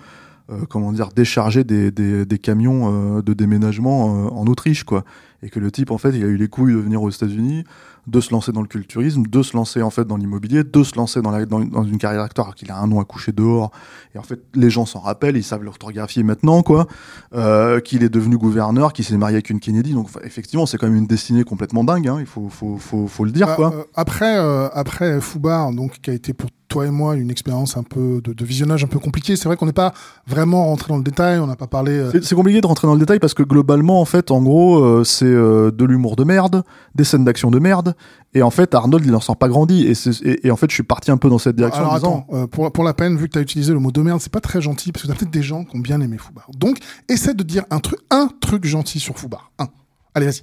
euh, comment dire décharger des, des, des camions euh, de déménagement euh, en Autriche quoi. Et que le type en fait il a eu les couilles de venir aux États-Unis de se lancer dans le culturisme, de se lancer en fait dans l'immobilier, de se lancer dans, la, dans, dans une carrière d'acteur alors qu'il a un nom à coucher dehors. Et en fait, les gens s'en rappellent, ils savent l'orthographier maintenant, quoi. Euh, qu'il est devenu gouverneur, qu'il s'est marié avec une Kennedy. Donc effectivement, c'est quand même une destinée complètement dingue. Hein, il faut, faut, faut, faut le dire, Bah, quoi. euh, après, euh, après Foubar, donc qui a été pour toi et moi une expérience un peu de, de visionnage un peu compliqué. C'est vrai qu'on n'est pas vraiment rentré dans le détail. On n'a pas parlé. euh, C'est- C'est compliqué de rentrer dans le détail parce que globalement, en fait, en gros, euh, c'est euh, de l'humour de merde, des scènes d'action de merde, et en fait, Arnold, il en sort pas grandi. Et, c'est- et, et en fait, je suis parti un peu dans cette direction. Alors en disant, attends, euh, pour, pour la peine, vu que tu as utilisé le mot de merde, c'est pas très gentil parce que t'as peut-être des gens qui ont bien aimé Foubar. Donc, essaie de dire un truc, un truc gentil sur Foubar. Un. Allez, vas-y.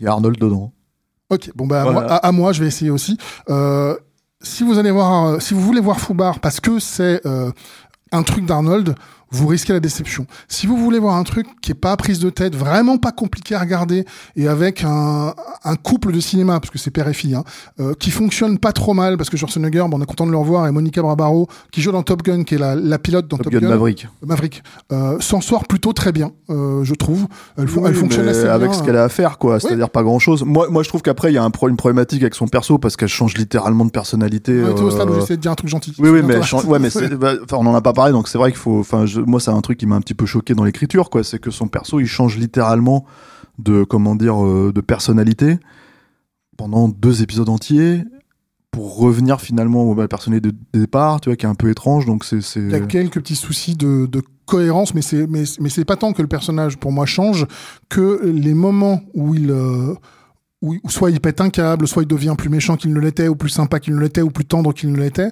il y a Arnold dedans. Ok, bon bah à, Voilà. moi, à- à moi, je vais essayer aussi. Euh, si vous allez voir, euh, si vous voulez voir Foubar parce que c'est euh, un truc d'Arnold, vous risquez la déception. Si vous voulez voir un truc qui est pas prise de tête, vraiment pas compliqué à regarder et avec un, un couple de cinéma parce que c'est père et fille, hein, euh, qui fonctionne pas trop mal parce que Schwarzenegger, bon, on est content de le revoir et Monica Barbaro qui joue dans Top Gun, qui est la, la pilote dans Top Top, Gun Gun, Maverick. Maverick, euh, s'en sort plutôt très bien, euh, je trouve. Elle, Oui, elle fonctionne assez avec bien. ce qu'elle a à faire, quoi. C'est-à-dire pas grand-chose. Moi, moi, je trouve qu'après, il y a un pro- une problématique avec son perso parce qu'elle change littéralement de personnalité. On était au stade où euh, j'essayais de dire un truc gentil. Oui, oui, mais, ouais, bah, on en a pas parlé, donc c'est vrai qu'il faut. Enfin, moi, c'est un truc qui m'a un petit peu choqué dans l'écriture, quoi. C'est que son perso, il change littéralement de comment dire euh, de personnalité pendant deux épisodes entiers pour revenir finalement au bah, personnage de départ, tu vois, qui est un peu étrange. Donc c'est Il y a quelques petits soucis de, de cohérence, mais c'est mais, mais c'est pas tant que le personnage pour moi change que les moments où il euh, où, où soit il pète un câble, soit il devient plus méchant qu'il ne l'était, ou plus sympa qu'il ne l'était, ou plus tendre qu'il ne l'était,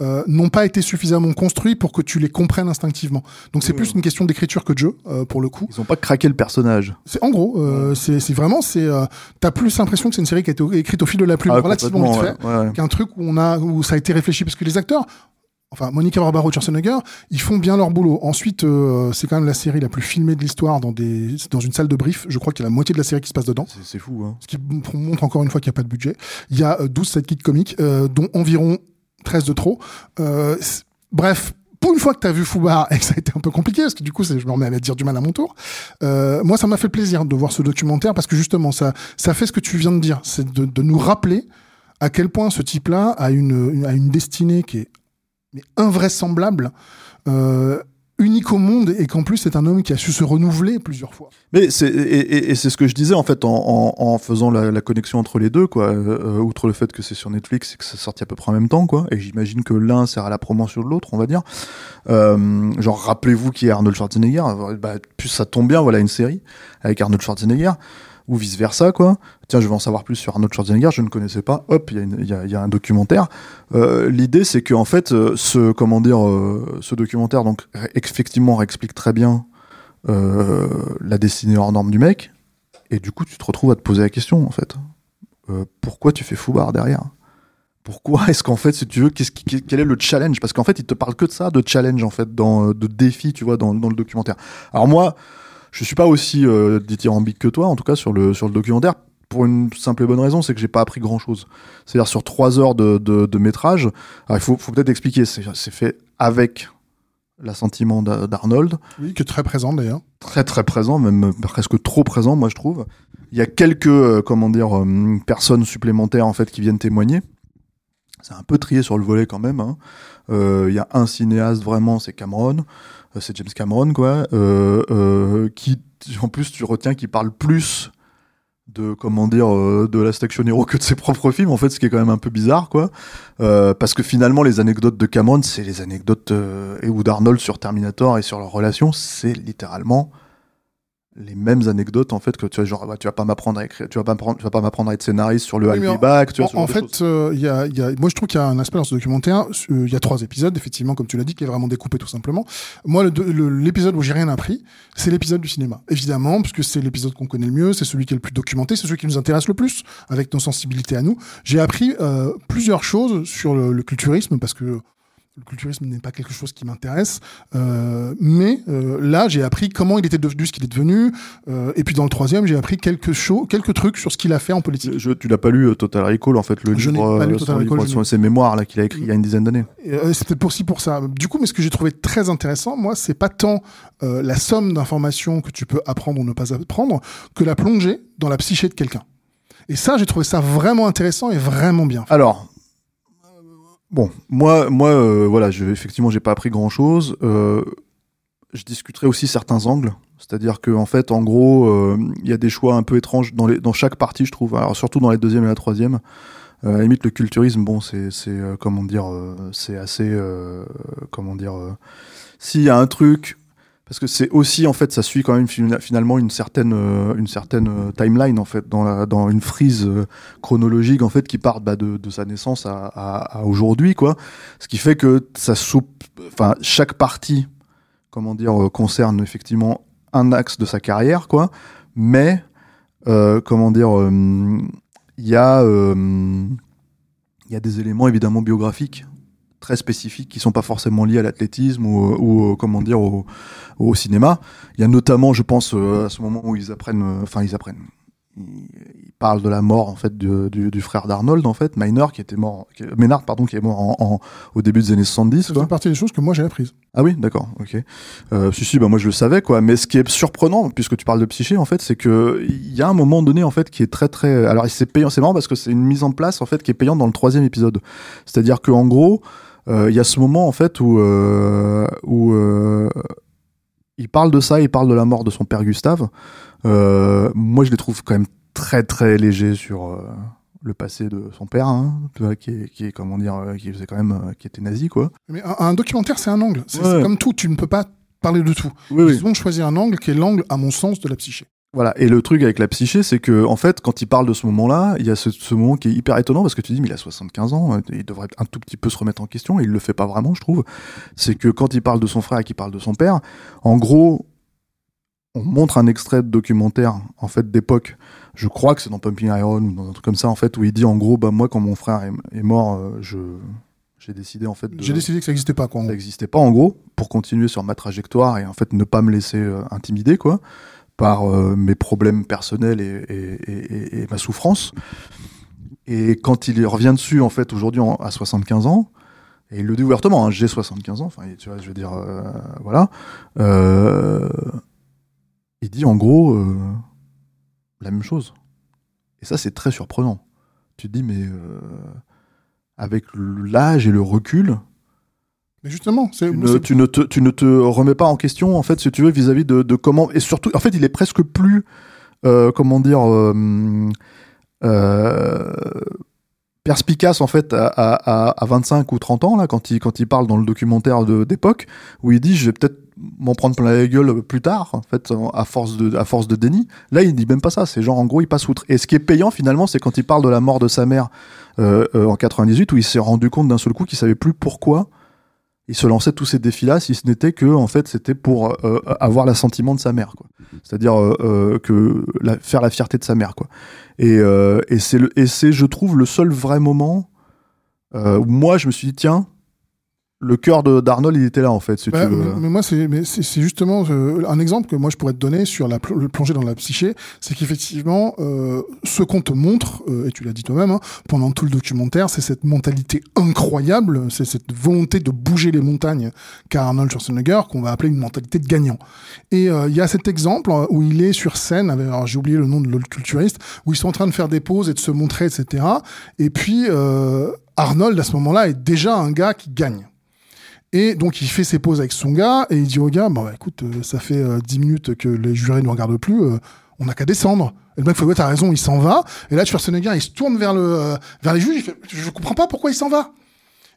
euh, n'ont pas été suffisamment construits pour que tu les comprennes instinctivement. Donc c'est Oui, plus une question d'écriture que de jeu euh, pour le coup. ils ont pas craqué le personnage. C'est en gros, euh, c'est c'est vraiment c'est euh, t'as plus l'impression que c'est une série qui a été écrite au fil de la plume, Ah, relativement vite fait, ouais. qu'un truc où on a où ça a été réfléchi parce que les acteurs enfin Monica Barbaro, Schwarzenegger, ils font bien leur boulot. Ensuite, euh, c'est quand même la série la plus filmée de l'histoire dans des dans une salle de brief. Je crois qu'il y a la moitié de la série qui se passe dedans. C'est- fou. Hein. Ce qui montre encore une fois qu'il n'y a pas de budget. Il y a euh, 12 sidekicks comiques, euh, dont environ 13 de trop. Euh, bref, pour une fois que tu as vu Foubar et <laughs> que ça a été un peu compliqué, parce que du coup, je me remets à dire du mal à mon tour, euh, moi, ça m'a fait plaisir de voir ce documentaire parce que justement, ça, ça fait ce que tu viens de dire, c'est de, de nous rappeler à quel point ce type-là a une, une- a une destinée qui est mais invraisemblable. Euh, unique au monde et qu'en plus c'est un homme qui a su se renouveler plusieurs fois. Mais c'est et, et- et c'est ce que je disais en fait en, en, en faisant la, la connexion entre les deux quoi. Euh, euh, outre le fait que c'est sur Netflix et que c'est sorti à peu près en même temps quoi. Et j'imagine que l'un sert à la promotion de l'autre, on va dire. Euh, genre rappelez-vous qui est Arnold Schwarzenegger. Bah, plus ça tombe bien, voilà une série avec Arnold Schwarzenegger ou vice versa quoi. Tiens, je veux en savoir plus sur Arnold Schwarzenegger. Je ne connaissais pas. Hop, il y, a un documentaire. Euh, L'idée c'est que en fait euh, ce comment dire euh, ce documentaire donc effectivement explique très bien la destinée hors norme du mec, et du coup tu te retrouves à te poser la question en fait. Pourquoi tu fais foubard derrière? Pourquoi est-ce qu'en fait, si tu veux, qui- quel est le challenge? Parce qu'en fait, il te parle que de ça, de challenge en fait, dans, de défi, tu vois, dans, dans le documentaire. Alors moi, je suis pas aussi euh, dithyrambique que toi, en tout cas sur le sur le documentaire, pour une simple et bonne raison, c'est que j'ai pas appris grand chose. C'est-à-dire sur trois heures de, de, de métrage, alors il faut, faut peut-être expliquer, c'est fait avec l'assentiment d'A- d'Arnold, Oui, qui est très présent d'ailleurs. très très présent, même presque trop présent, moi je trouve. Il y a quelques euh, comment dire euh, personnes supplémentaires en fait qui viennent témoigner. C'est un peu trié sur le volet quand même. hein. Euh, Il y a un cinéaste vraiment, c'est Cameron, c'est James Cameron quoi, euh, euh, qui en plus tu retiens qu'il parle plus de comment dire euh, de Last Action Hero que de ses propres films en fait ce qui est quand même un peu bizarre quoi. Euh, parce que finalement les anecdotes de Cameron c'est les anecdotes euh, et ou d'Arnold sur Terminator et sur leur relation c'est littéralement les mêmes anecdotes en fait que tu vois genre bah, tu vas pas m'apprendre à écrire tu vas pas m'apprendre tu vas pas m'apprendre à être scénariste sur le Oui, I'll be back tu vois, En, genre en fait, euh, il y a, y a, moi je trouve qu'il y a un aspect dans ce documentaire. euh, Il y a trois épisodes, effectivement, comme tu l'as dit, qui est vraiment découpé tout simplement. Moi, l'épisode où j'ai rien appris, c'est l'épisode du cinéma. Évidemment, puisque c'est l'épisode qu'on connaît le mieux, c'est celui qui est le plus documenté, c'est celui qui nous intéresse le plus, avec nos sensibilités à nous. J'ai appris euh, plusieurs choses sur le, le culturisme, parce que le culturisme n'est pas quelque chose qui m'intéresse, euh, mais euh, là j'ai appris comment il était devenu ce qu'il est devenu, euh, et puis dans le troisième j'ai appris quelques choses, quelques trucs sur ce qu'il a fait en politique. Je- tu l'as pas lu Total Recall en fait le Je n'ai livre pas lu Total Recall, livre, je ses mémoires là qu'il a écrit il y a une dizaine d'années C'était pour ci pour ça. Du coup, mais ce que j'ai trouvé très intéressant, moi, c'est pas tant la somme d'informations que tu peux apprendre ou ne pas apprendre, que la plongée dans la psyché de quelqu'un. Et ça, j'ai trouvé ça vraiment intéressant et vraiment bien. Alors, bon, moi, moi, euh, voilà, je, effectivement, j'ai pas appris grand chose. je discuterai aussi certains angles, c'est-à-dire que en fait, en gros, euh, il y a des choix un peu étranges dans, dans chaque partie, je trouve. Alors surtout dans la deuxième et la troisième. Euh, à la limite, le culturisme, bon, c'est, euh, comment dire, euh, c'est assez, euh, comment dire, euh, s'il y a un truc parce que c'est aussi en fait ça suit quand même fina- finalement une certaine euh, une certaine euh, timeline en fait dans dans une frise euh, chronologique en fait qui part bah, de, de sa naissance à, aujourd'hui quoi. Ce qui fait que ça soupe enfin chaque partie comment dire concerne effectivement un axe de sa carrière quoi. Mais comment dire il y a il y a des éléments évidemment biographiques très spécifiques qui sont pas forcément liés à l'athlétisme ou, ou euh, comment dire au, au cinéma. Il y a notamment, je pense, euh, à ce moment où ils apprennent, euh, enfin ils apprennent, ils, parlent de la mort en fait du, du, du frère d'Arnold en fait, Maynard qui était mort, qui, Maynard pardon qui est mort en, en- au début des années 70. Ça quoi. fait partie des choses que moi j'ai apprises. Ah oui, d'accord, ok. Euh, si si, bah moi je le savais quoi. Mais ce qui est surprenant, puisque tu parles de psyché, en fait, c'est que il y a un moment donné en fait qui est très très. Alors c'est payant, c'est marrant parce que c'est une mise en place en fait qui est payante dans le troisième épisode. C'est-à-dire que en gros, euh, il y a ce moment en fait où euh, où euh, il parle de ça, il parle de la mort de son père Gustave. Euh, moi, je les trouve quand même très très légers sur. euh, le passé de son père, hein, tu vois, qui est, qui est comment dire, euh, qui faisait quand même, euh, qui était nazi quoi. Mais un, un documentaire, c'est un angle. C'est Ouais. comme tout, tu ne peux pas parler de tout. Oui, oui. Ils ont choisi un angle qui est l'angle, à mon sens, de la psyché. Voilà. Et le truc avec la psyché, c'est que en fait, quand il parle de ce moment-là, il y a ce, ce moment qui est hyper étonnant parce que tu dis, mais il a 75 ans, euh, il devrait un tout petit peu se remettre en question. Et il le fait pas vraiment, je trouve. C'est que quand il parle de son frère et qu'il parle de son père, en gros, on montre un extrait de documentaire en fait d'époque. Je crois que c'est dans Pumping Iron ou dans un truc comme ça en fait où il dit en gros, bah moi quand mon frère est, est mort, euh, je j'ai décidé en fait de J'ai décidé que ça n'existait pas, quoi. ça n'existait pas en gros pour continuer sur ma trajectoire et en fait ne pas me laisser euh, intimider quoi par euh, mes problèmes personnels et, ma souffrance. Et quand il revient dessus en fait aujourd'hui à 75 ans et il le dit ouvertement hein, j'ai 75 ans enfin tu vois je veux dire euh, voilà euh, il dit en gros la même chose. Et ça c'est très surprenant. Tu te dis mais avec l'âge et le recul Mais justement, c'est. tu ne, c'est- tu, ne te, tu ne te remets pas en question, en fait, si tu veux, vis-à-vis de, de comment. Et surtout, en fait, il est presque plus. euh, comment dire. euh, euh, perspicace, en fait, à, à, à 25 ou 30 ans, là, quand il, quand il parle dans le documentaire de- d'époque, où il dit Je vais peut-être m'en prendre plein la gueule plus tard, en fait, à force de, à force de déni. Là, il dit même pas ça. C'est genre, en gros, il passe outre. Et ce qui est payant, finalement, c'est quand il parle de la mort de sa mère euh, euh, en 98, où il s'est rendu compte d'un seul coup qu'il savait plus pourquoi il se lançait tous ces défis-là, si ce n'était que en fait c'était pour euh, avoir l'assentiment de sa mère, quoi. C'est-à-dire euh, euh, que faire la fierté de sa mère, quoi. Et, euh, et c'est le et c'est je trouve le seul vrai moment euh, où moi je me suis dit tiens le cœur d'Arnold il était là en fait si Bah, tu veux. mais, moi, c'est justement euh, un exemple que moi je pourrais te donner sur la pl- le plongée dans la psyché, c'est qu'effectivement, euh, ce qu'on te montre, euh, et tu l'as dit toi-même, hein, pendant tout le documentaire, c'est cette mentalité incroyable, c'est cette volonté de bouger les montagnes qu'a Arnold Schwarzenegger, qu'on va appeler une mentalité de gagnant. Et euh, il y a cet exemple euh, où il est sur scène, avec, alors j'ai oublié le nom de l'autre culturiste, où ils sont en train de faire des pauses et de se montrer, etc. Et puis euh, Arnold à ce moment-là est déjà un gars qui gagne. Et donc il fait ses pauses avec son gars et il dit au gars, bah, écoute, euh, ça fait euh, 10 minutes que les jurés ne regardent plus, euh, on n'a qu'à descendre. Et le mec fait, ouais, t'as raison, il s'en va. Et là, Schwarzenegger, il se tourne euh, vers les juges, il fait, je comprends pas pourquoi il s'en va.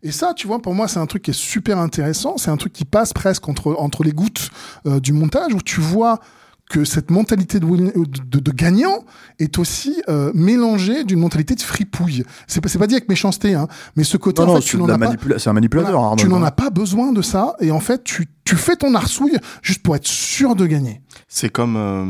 Et ça, tu vois, pour moi, c'est un truc qui est super intéressant. C'est un truc qui passe presque entre, les gouttes du montage où tu vois que cette mentalité de, win- de, de gagnant est aussi euh, mélangée d'une mentalité de fripouille. C'est pas, c'est pas dit avec méchanceté, hein, mais ce côté, non, en non, fait, tu n'en as pas. c'est un manipulateur Voilà, Arnold. tu n'en as pas besoin de ça, et en fait, tu, tu fais ton arsouille juste pour être sûr de gagner. C'est comme. euh,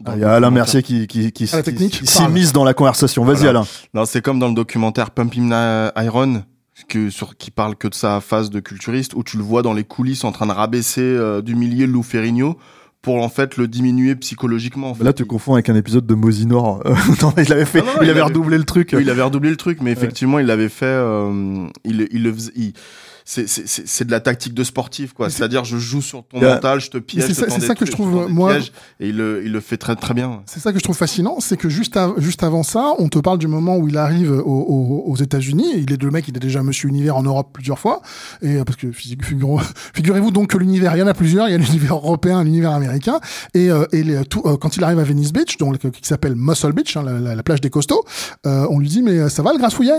dans Ah, Il y a Alain Mercier qui, qui, qui, qui- dans la conversation. Vas-y Voilà. Alain. Non, c'est comme dans le documentaire Pumping Iron, que, sur, qui parle que de sa phase de culturiste, où tu le vois dans les coulisses en train de rabaisser, euh, d'humilier Lou Ferrigno pour en fait le diminuer psychologiquement. en fait. Là tu confonds avec un épisode de Mosinor. <laughs> non, il avait fait, Non, non, il, il avait avait- redoublé le truc. Oui, il avait redoublé le truc, mais effectivement, il l'avait fait. euh, il, il le faisait. il- c'est- de la tactique de sportif, quoi. C'est-à-dire, je joue sur ton mental, je te piège, c'est ça- que je trouve, moi- pièges, et il le, il le fait très très bien. C'est ça que je trouve fascinant, c'est que juste, av- juste avant ça, on te parle du moment où il arrive au- au- aux États-Unis. Il est le mec, il est déjà Monsieur Univers en Europe plusieurs fois, et euh, parce que figu- figurez- <laughs> figurez-vous donc que l'univers, il y en a plusieurs. Il y a <laughs> l'univers européen, l'univers américain, et, euh, et les- tout, euh, quand il arrive à Venice Beach, donc qui s'appelle Muscle Beach, hein, la, la- la plage des costauds, euh, on lui dit mais euh, ça va le grassouillet euh,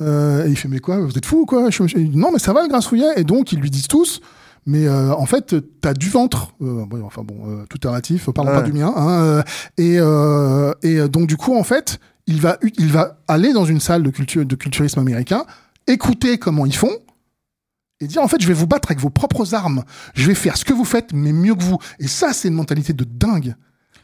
Et il fait mais quoi, vous êtes fou ou quoi? Je- je- Non mais ça va le grassouillet, et donc ils lui disent tous. Mais euh, en fait, t'as du ventre. Euh, bon, enfin bon, euh, tout est relatif. Parlons Ouais. pas du mien. Hein, euh, et, euh, et euh, donc du coup, en fait, il va, il va aller dans une salle de culture, de culturisme américain, écouter comment ils font, et dire en fait, je vais vous battre avec vos propres armes. Je vais faire ce que vous faites, mais mieux que vous. Et ça, c'est une mentalité de dingue.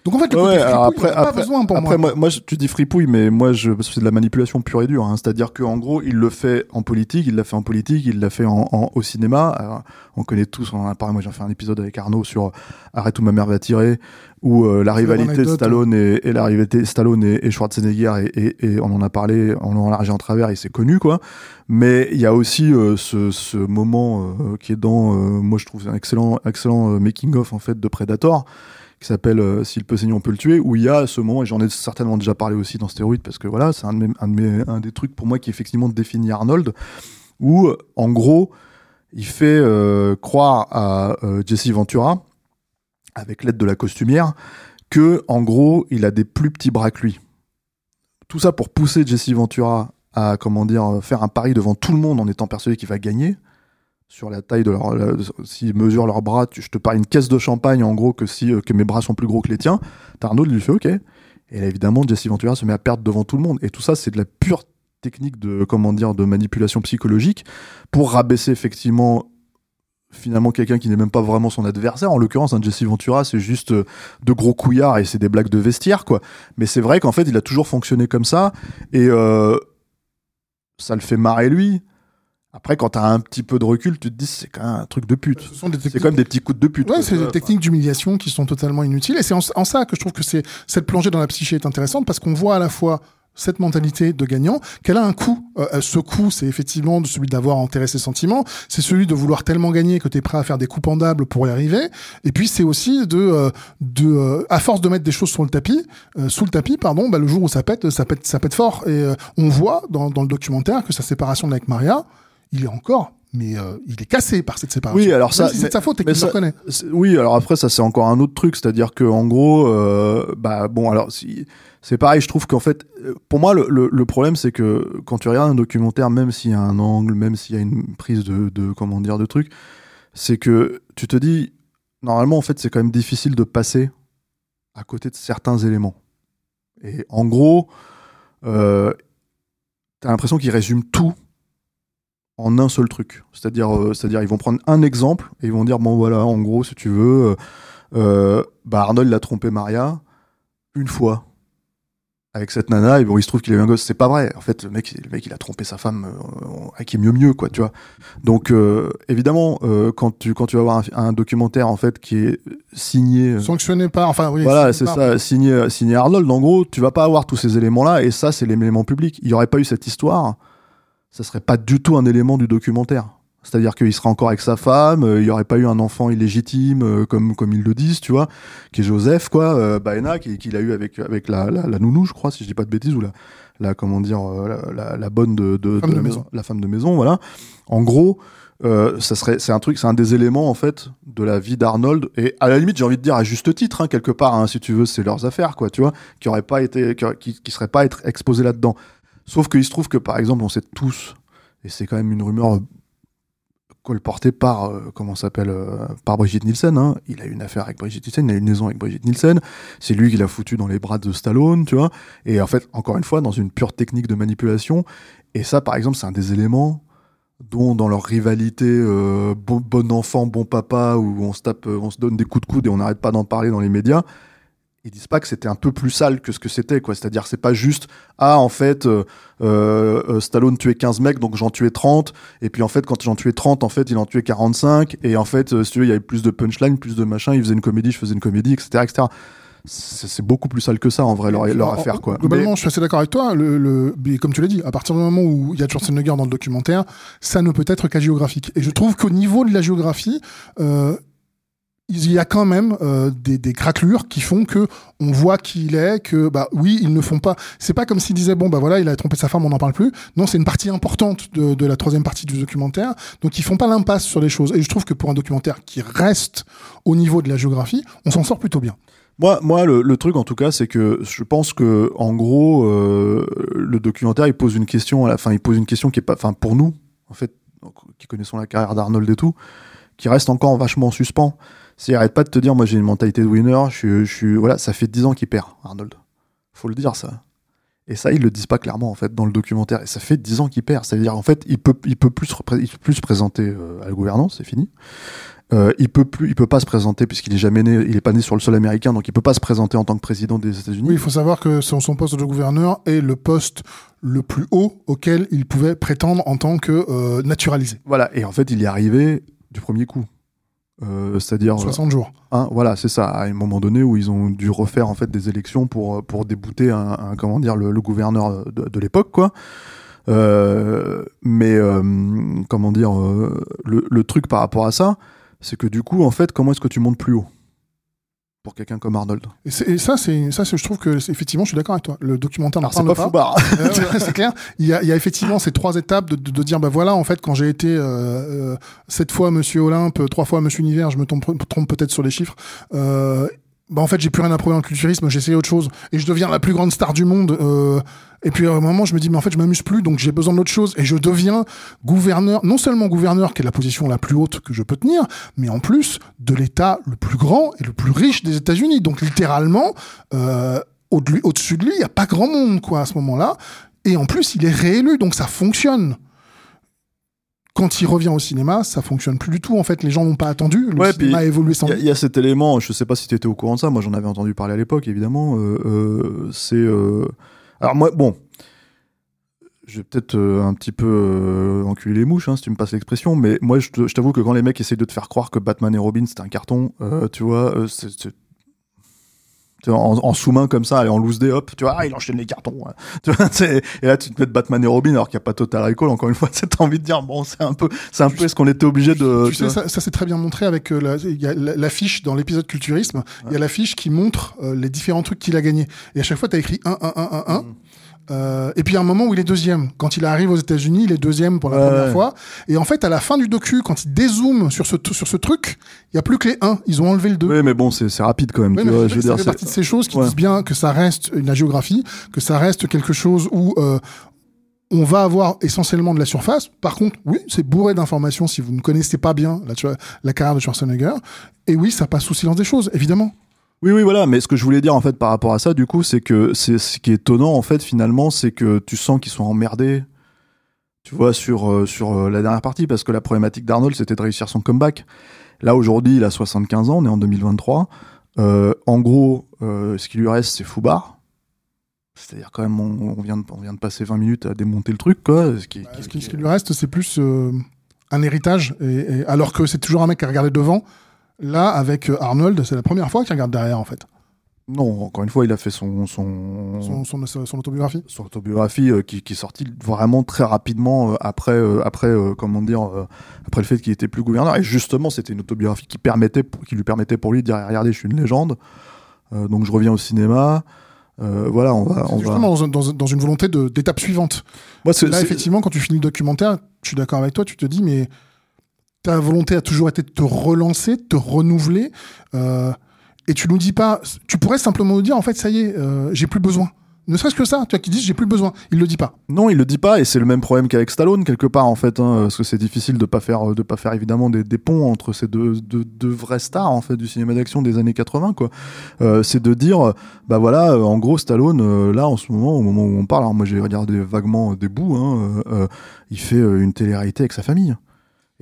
Donc en fait, le côté fripouille, après, pas besoin pour après, moi. moi, moi, tu dis fripouille, mais moi, je, c'est de la manipulation pure et dure. Hein. C'est-à-dire qu'en gros, il le fait en politique, il l'a fait en politique, il l'a fait en, en- au cinéma. Alors, on connaît tous, on en a parlé. Moi, j'ai fait un épisode avec Arnaud sur Arrête où ma mère va tirer, où euh, la rivalité l'anecdote, Stallone et, et la rivalité Stallone et, et Schwarzenegger et, et, et on en a parlé long, en large en travers et c'est connu quoi. Mais il y a aussi euh, ce, ce moment euh, qui est dans, euh, moi je trouve un excellent, excellent making of en fait de Predator qui s'appelle euh, S'il peut saigner, on peut le tuer, où il y a ce moment, et j'en ai certainement déjà parlé aussi dans Stéroïde, parce que voilà, c'est un, de mes- un, des trucs pour moi qui effectivement définit Arnold, où en gros, il fait euh, croire à euh, Jesse Ventura, avec l'aide de la costumière, que en gros, il a des plus petits bras que lui. tout ça pour pousser Jesse Ventura à comment dire faire un pari devant tout le monde en étant persuadé qu'il va gagner sur la taille de leur s'ils mesurent leurs bras tu- je te parie une caisse de champagne en gros que si euh, que mes bras sont plus gros que les tiens. Il lui fait ok. Et là évidemment Jesse Ventura se met à perdre devant tout le monde. Et tout ça c'est de la pure technique de comment dire de manipulation psychologique pour rabaisser effectivement finalement quelqu'un qui n'est même pas vraiment son adversaire. En l'occurrence un Jesse Ventura c'est juste euh, de gros couillards et c'est des blagues de vestiaire quoi. Mais c'est vrai qu'en fait il a toujours fonctionné comme ça. Et euh, ça le fait marrer lui après quand t'as un petit peu de recul tu te dis c'est quand même un truc de pute Ce sont des c'est techniques quand même des petits coups de pute Ouais, c'est des techniques d'humiliation qui sont totalement inutiles. Et c'est en, en ça que je trouve que c'est cette plongée dans la psyché est intéressante parce qu'on voit à la fois cette mentalité de gagnant, qu'elle a un coût. Euh, ce coût, c'est effectivement de celui d'avoir enterré ses sentiments, c'est celui de vouloir tellement gagner que tu es prêt à faire des coups pendables pour y arriver. Et puis c'est aussi de, euh, de euh, à force de mettre des choses sur le tapis, euh, sous le tapis, pardon, bah, le jour où ça pète, ça pète, ça pète fort. Et euh, on voit dans, dans le documentaire que sa séparation avec Maria, il est encore, mais euh, il est cassé par cette séparation. Oui, alors ça, c'est de sa faute et qu'il le reconnaît. Oui, alors après ça c'est encore un autre truc, c'est-à-dire que en gros, euh, bah bon, alors si, c'est pareil, je trouve qu'en fait, euh, pour moi le, le, le problème c'est que quand tu regardes un documentaire, même s'il y a un angle, même s'il y a une prise de, de comment dire de trucs, c'est que tu te dis normalement en fait c'est quand même difficile de passer à côté de certains éléments. Et en gros, euh, t'as l'impression qu'ils résument tout en un seul truc. C'est-à-dire, euh, c'est-à-dire, ils vont prendre un exemple et ils vont dire bon voilà, en gros, si tu veux, euh, euh, bah Arnold l'a trompé Maria une fois avec cette nana et bon, il se trouve qu'il a eu un gosse. C'est pas vrai. En fait, le mec, le mec, il a trompé sa femme euh, avec mieux mieux quoi, tu vois. Donc euh, évidemment, euh, quand tu quand tu vas voir un, un documentaire en fait qui est signé. Sanctionné par, enfin oui. voilà, c'est ça, signé, signé Arnold. En gros, tu vas pas avoir tous ces éléments-là, et ça, c'est l'élément public. Il y aurait pas eu cette histoire, ça serait pas du tout un élément du documentaire. C'est-à-dire qu'il serait encore avec sa femme, euh, il y aurait pas eu un enfant illégitime, euh, comme, comme ils le disent, tu vois, qui est Joseph, quoi, euh, Baena, qui- qu'il a eu avec, avec la, la, la nounou, je crois, si je dis pas de bêtises, ou la, la comment dire, euh, la, la, bonne de, de, Femme de maison. la femme de maison, voilà. En gros, euh, ça serait, c'est un truc, c'est un des éléments en fait de la vie d'Arnold. Et à la limite, j'ai envie de dire à juste titre, hein, quelque part, hein, si tu veux, c'est leurs affaires, quoi, tu vois, qui auraient pas été, qui, qui, qui seraient pas être exposés là-dedans. Sauf qu'il se trouve que par exemple, on sait tous, et c'est quand même une rumeur colportée par, euh, comment s'appelle, euh, par Brigitte Nielsen. Hein. Il a eu une affaire avec Brigitte Nielsen, il a eu une liaison avec Brigitte Nielsen. C'est lui qui l'a foutu dans les bras de Stallone, tu vois. Et en fait, encore une fois, dans une pure technique de manipulation. Et ça, par exemple, c'est un des éléments dont dans leur rivalité euh, bon, enfant, bon papa, où on se tape, on se donne des coups de coude et on n'arrête pas d'en parler dans les médias, ils disent pas que c'était un peu plus sale que ce que c'était, quoi. C'est-à-dire, c'est pas juste, ah, en fait, euh, euh, Stallone tuait 15 mecs, donc j'en tuais 30, et puis en fait, quand j'en tuais 30, en fait, il en tuait 45, et en fait, euh, si tu veux, il y avait plus de punchline, plus de machin, il faisait une comédie, je faisais une comédie, etc., etc. C'est beaucoup plus sale que ça, en vrai, leur, leur affaire, quoi. Globalement, Mais- je suis assez d'accord avec toi. Le, le, mais comme tu l'as dit, à partir du moment où il y a Schwarzenegger dans le documentaire, ça ne peut être qu'à géographique. Et je trouve qu'au niveau de la géographie, euh, il y a quand même euh, des, des craquelures qui font que on voit qui il est, que bah oui, ils ne font pas. C'est pas comme s'ils disaient bon bah voilà, il a trompé sa femme, on n'en parle plus. Non, c'est une partie importante de, de la troisième partie du documentaire. Donc ils font pas l'impasse sur les choses. Et je trouve que pour un documentaire qui reste au niveau de la géographie, on s'en sort plutôt bien. Moi, moi le, truc en tout cas, c'est que je pense que en gros, euh, le documentaire, il pose une question à la fin. Il pose une question qui est pas, enfin pour nous, en fait, qui connaissons la carrière d'Arnold et tout, qui reste encore vachement en suspens. C'est arrête pas de te dire, moi j'ai une mentalité de winner. Je suis, voilà, ça fait 10 ans qu'il perd, Arnold. Faut le dire ça. Et ça, ils le disent pas clairement en fait dans le documentaire. Et ça fait 10 ans qu'il perd. C'est-à-dire en fait, il peut, il peut plus, il peut plus se présenter euh, à la gouvernance, c'est fini. Euh, il peut plus, il peut pas se présenter puisqu'il est jamais né, il est pas né sur le sol américain, donc il peut pas se présenter en tant que président des États-Unis. Oui, il faut savoir que son, son poste de gouverneur est le poste le plus haut auquel il pouvait prétendre en tant que euh, naturalisé. Voilà. Et en fait, il y est arrivé du premier coup. Euh, c'est-à-dire, 60 jours. hein, voilà, c'est ça. À un moment donné où ils ont dû refaire en fait des élections pour pour débouter un, un- comment dire le, le gouverneur de, de l'époque, quoi. Euh, mais euh, comment dire euh, le, le truc par rapport à ça, c'est que du coup, en fait, comment est-ce que tu montes plus haut? Pour quelqu'un comme Arnold Et, ça, c'est ça, je trouve que effectivement, je suis d'accord avec toi. Le documentaire n'en parle pas pas. <laughs> C'est clair. Il y, a, il y a effectivement ces trois étapes de, de, de dire bah voilà en fait quand j'ai été euh, euh, sept fois Monsieur Olympe, trois fois Monsieur Univers, je me trompe, trompe peut-être sur les chiffres. Euh, bah en fait j'ai plus rien à prouver dans le culturisme, j'ai essayé autre chose et je deviens la plus grande star du monde. euh, et puis à un moment je me dis mais en fait je m'amuse plus donc j'ai besoin d'autre chose et je deviens gouverneur, non seulement gouverneur qui est la position la plus haute que je peux tenir, mais en plus de l'État le plus grand et le plus riche des États-Unis. Donc littéralement euh, au-de- au-dessus de lui il y a pas grand monde quoi à ce moment-là. Et en plus il est réélu donc ça fonctionne. Quand il revient au cinéma, ça fonctionne plus du tout. En fait, les gens n'ont pas attendu. Le Ouais, cinéma a évolué sans Il y, a- lui. il y a cet élément, je sais pas si tu étais au courant de ça, moi j'en avais entendu parler à l'époque, évidemment. euh, euh, c'est. euh, Alors, moi, bon. Je vais peut-être un petit peu enculer les mouches, hein, si tu me passes l'expression, mais moi je t'avoue que quand les mecs essayent de te faire croire que Batman et Robin c'était un carton, tu vois, c'est. Tu en, en sous-main comme ça, allez, en loose day, hop, tu vois, ah, il enchaîne les cartons. ouais. <laughs> Tu vois, et là, tu te mets de Batman et Robin alors qu'il n'y a pas Total Recall, encore une fois, <laughs> c'est t'as envie de dire, bon, c'est un peu, c'est un peu ce qu'on était obligé de. tu sais, ça, ça c'est très bien montré avec euh, la- il y a la- l'affiche dans l'épisode culturisme. Il y a l'affiche qui montre euh, les différents trucs qu'il a gagné. Et à chaque fois, tu as écrit 1, 1, 1, 1, 1. Euh, et puis il y a un moment où il est deuxième. Quand il arrive aux États-Unis, il est deuxième pour la Ouais, première ouais. fois. Et en fait, à la fin du docu, quand il dézoome sur ce, sur ce truc, il y a plus que les 1. Ils ont enlevé le 2. Oui, mais bon, c'est rapide quand même. Oui, tu vois, ça je veux fait dire, c'est- partie de ces choses qui Ouais. disent bien que ça reste une géographie, que ça reste quelque chose où euh, on va avoir essentiellement de la surface. Par contre, oui, c'est bourré d'informations si vous ne connaissez pas bien la, la carrière de Schwarzenegger. Et oui, ça passe sous silence des choses, évidemment. Oui, oui, voilà. Mais ce que je voulais dire en fait par rapport à ça, du coup, c'est que c'est ce qui est étonnant en fait finalement, c'est que tu sens qu'ils sont emmerdés. Tu vois sur euh, sur euh, la dernière partie parce que la problématique d'Arnold c'était de réussir son comeback. Là aujourd'hui, il a 75 ans, on est en 2023. Euh, en gros, ce qui lui reste, c'est Foubar. C'est-à-dire quand même, on, on vient de, on vient de passer 20 minutes à démonter le truc, quoi. Ce qui, Bah, qui- ce, qui, qui- ce qui lui reste, c'est plus un héritage. Et, et- alors que c'est toujours un mec qui a regardé devant. Là, avec euh, Arnold, c'est la première fois qu'il regarde derrière, en fait. Non, encore une fois, il a fait son son, Son, son, son- son autobiographie. son autobiographie euh, qui, qui est sortie vraiment très rapidement euh, après euh, après comment dire après le fait qu'il était plus gouverneur et justement c'était une autobiographie qui permettait qui lui permettait pour lui de dire regardez je suis une légende donc je reviens au cinéma voilà on va on va justement dans, dans- dans une volonté d'étape suivante. moi Là, effectivement, quand tu finis le documentaire, je suis d'accord avec toi, tu te dis, mais ta volonté a toujours été de te relancer, de te renouveler. euh, et tu nous dis pas, tu pourrais simplement nous dire, en fait, ça y est, euh, j'ai plus besoin. Ne serait-ce que ça, tu vois, qui disent, j'ai plus besoin. Il le dit pas. Non, il le dit pas, et c'est le même problème qu'avec Stallone quelque part en fait, hein, parce que c'est difficile de pas faire de pas faire évidemment des, des ponts entre ces deux, deux, deux vraies stars en fait du cinéma d'action des années 80 quoi. Euh, c'est de dire, euh, bah voilà, euh, en gros Stallone euh, là en ce moment, au moment où on parle, alors moi j'ai regardé vaguement des bouts, hein, euh, euh, il fait euh, une télé-réalité avec sa famille.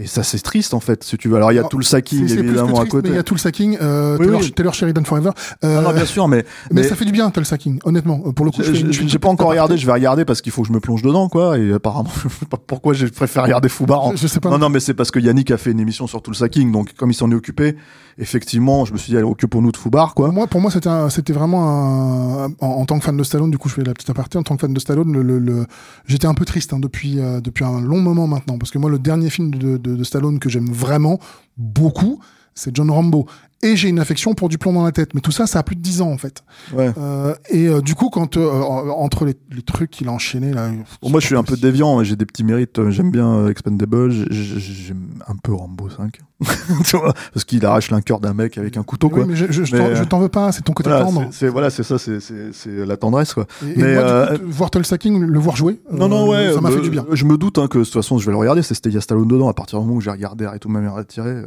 Et ça c'est triste en fait, si tu veux. Alors il y a Alors, tout le sacking évidemment à triste, côté. il y a tout le sacking. Euh, Oui, Taylor, oui. Taylor Sheridan Forever. Euh, Non, non, bien sûr, mais mais, mais- ça fait du bien, tout le sacking, honnêtement. Euh, Pour le coup, je J'ai je pas encore regardé, je vais regarder parce qu'il faut que je me plonge dedans, quoi. Et apparemment, je sais <laughs> pas pourquoi j'ai préféré regarder Foubar. en- Je, je sais pas. Non, non, mais c'est parce que Yannick a fait une émission sur tout le sacking, donc comme il s'en est occupé, effectivement, je me suis dit, allez, occupons-nous de Foubar, quoi. Pour moi, pour moi, c'était c'était vraiment un, en, en tant que fan de Stallone. Du coup, je fais la petite aparté. En tant que fan de Stallone, le, le- le- j'étais un peu triste hein, depuis euh, depuis un long moment maintenant, parce que moi, le dernier film de, de, de Stallone que j'aime vraiment beaucoup, c'est John Rambo. Et j'ai une affection pour du plomb dans la tête. Mais tout ça, ça a plus de 10 ans en fait. Ouais. Euh, et euh, du coup, quand euh, entre les, les trucs qu'il a enchaînés là, Bon, moi, je suis un peu déviant, j'ai des petits mérites. J'aime bien Expendable, j'ai- j'ai- j'aime un peu Rambo 5. <laughs> tu vois, parce qu'il arrache l'un cœur d'un mec avec un couteau, Oui, quoi. mais je, je, je Mais, t'en- je t'en veux pas. C'est ton côté Voilà, tendre. c'est- voilà, c'est ça, c'est- la tendresse, quoi. Et, et mais, moi, euh, du coup, de voir Tolsaking, le voir jouer, Non, non, ouais. ça m'a bah, fait du bien. Je me doute hein, que de toute façon, je vais le regarder. C'était il y a Stallone dedans. À partir du moment où j'ai regardé <laughs> et tout ma mère retiré.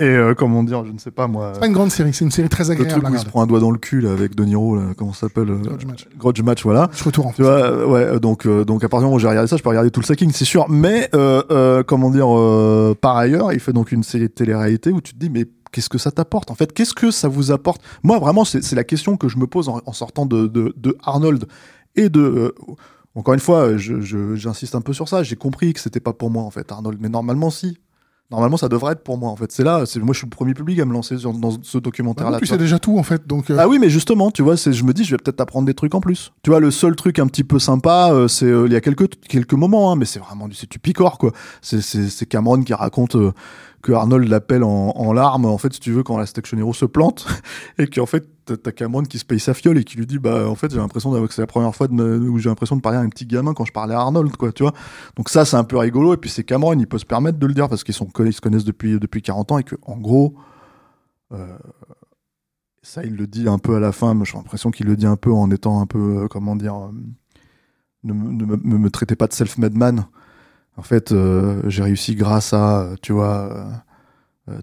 euh, et comment dire, je ne sais pas moi. C'est pas une grande série. C'est une série très Le agréable truc à où il se prend un doigt dans le cul là, avec De Niro, là, comment ça s'appelle euh, Grudge Match. Grudge Match, voilà. Je retourne en Tu vois, euh, ouais, euh, donc, donc à partir du moment où j'ai regardé ça, je peux regarder tout le sacking, c'est sûr. Mais, comment dire, par ailleurs, il fait donc une série de télé-réalité où tu te dis, mais qu'est-ce que ça t'apporte En fait, qu'est-ce que ça vous apporte? Moi, vraiment, c'est la question que je me pose en, en sortant de, de, de Arnold et de. euh, encore une fois, je- je- j'insiste un peu sur ça. J'ai compris que c'était pas pour moi, en fait, Arnold. Mais normalement, si. Normalement, ça devrait être pour moi, en fait. C'est là, c'est moi, je suis le premier public à me lancer sur- dans ce Bah documentaire-là. non, tu sais déjà tout en fait, donc euh, Ah oui, mais justement, tu vois, c'est, je me dis, je vais peut-être apprendre des trucs en plus. Tu vois, le seul truc un petit peu sympa, euh, c'est euh, il y a quelques quelques moments, hein, mais c'est vraiment du, c'est du picor quoi. C'est c'est c'est Cameron qui raconte euh, que Arnold l'appelle en, en larmes, en fait, si tu veux, quand la Station Hero se plante, <laughs> et qu'en fait t'as- Cameron qui se paye sa fiole et qui lui dit, bah en fait j'ai l'impression que c'est la première fois où j'ai l'impression de parler à un petit gamin quand je parlais à Arnold quoi, tu vois. Donc ça c'est un peu rigolo et puis c'est Cameron, il peut se permettre de le dire parce qu'ils sont ils se connaissent depuis depuis 40 ans et que en gros euh, Ça, il le dit un peu à la fin, mais j'ai l'impression qu'il le dit un peu en étant un peu, euh, comment dire, euh, ne, me- me, traitez pas de self-made man. En fait, j'ai réussi grâce à, tu vois,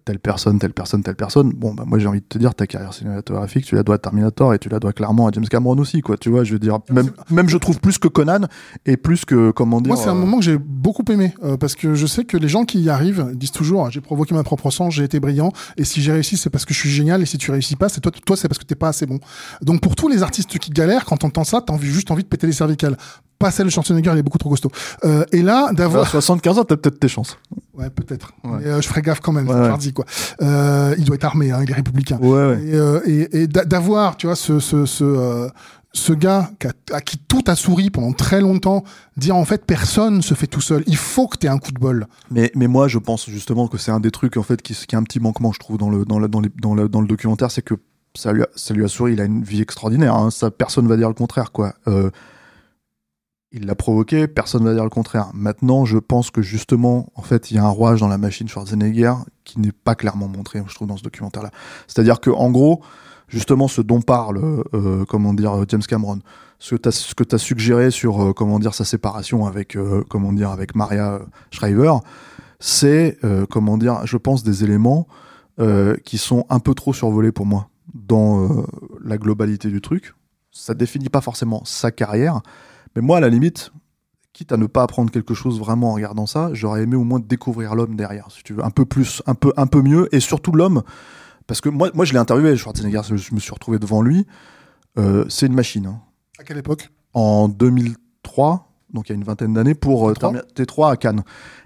telle personne, telle personne, telle personne. Bon, bah, moi, j'ai envie de te dire, ta carrière cinématographique, tu la dois à Terminator et tu la dois clairement à James Cameron aussi, quoi. Tu vois, je veux dire, même, même je trouve plus que Conan et plus que, comment dire. Moi, c'est un euh, moment que j'ai beaucoup aimé euh, parce que je sais que les gens qui y arrivent disent toujours j'ai provoqué ma propre sang, j'ai été brillant et si j'ai réussi, c'est parce que je suis génial et si tu réussis pas, c'est toi, toi, c'est parce que t'es pas assez bon. Donc pour tous les artistes qui galèrent, quand t'entends ça, t'as envie, juste envie de péter les cervicales. Pas celle de Schwarzenegger, il est beaucoup trop costaud. Euh, et là, d'avoir 75 ans, t'as peut-être tes chances. Ouais, peut-être. Ouais. Euh, je ferai gaffe quand même, Ouais, c'est ouais. Hardy, quoi. Euh, il doit être armé, hein, il est républicain. Ouais, ouais. Et, euh, et, et d'a- d'avoir, tu vois, ce, ce, ce, euh, ce gars qui a- à qui tout a souri pendant très longtemps, dire en fait personne se fait tout seul. Il faut que tu aies un coup de bol. Mais, mais moi, je pense justement que c'est un des trucs en fait qui, qui est un petit manquement, je trouve, dans le, dans le, dans les- dans le, dans le documentaire, c'est que ça lui, a, ça lui a souri. Il a une vie extraordinaire. Hein, ça, personne va dire le contraire, quoi. Euh, il l'a provoqué, personne va dire le contraire. Maintenant, je pense que justement, en fait, il y a un rouage dans la machine Schwarzenegger qui n'est pas clairement montré, je trouve, dans ce documentaire-là. C'est-à-dire que, en gros, justement, ce dont parle, euh, comment dire, James Cameron, ce que tu as suggéré sur, euh, comment dire, sa séparation avec, euh, comment dire, avec Maria euh, Shriver, c'est, euh, comment dire, je pense, des éléments euh, qui sont un peu trop survolés pour moi dans euh, la globalité du truc. Ça définit pas forcément sa carrière, mais moi, à la limite, quitte à ne pas apprendre quelque chose vraiment en regardant ça, j'aurais aimé au moins découvrir l'homme derrière, si tu veux, un peu plus, un peu, un peu mieux, et surtout l'homme, parce que moi, moi je l'ai interviewé, Schwarzenegger, je me suis retrouvé devant lui, euh, c'est une machine. hein À quelle époque? En 2003, donc il y a une vingtaine d'années, pour euh, T3. terminer- T3 à Cannes.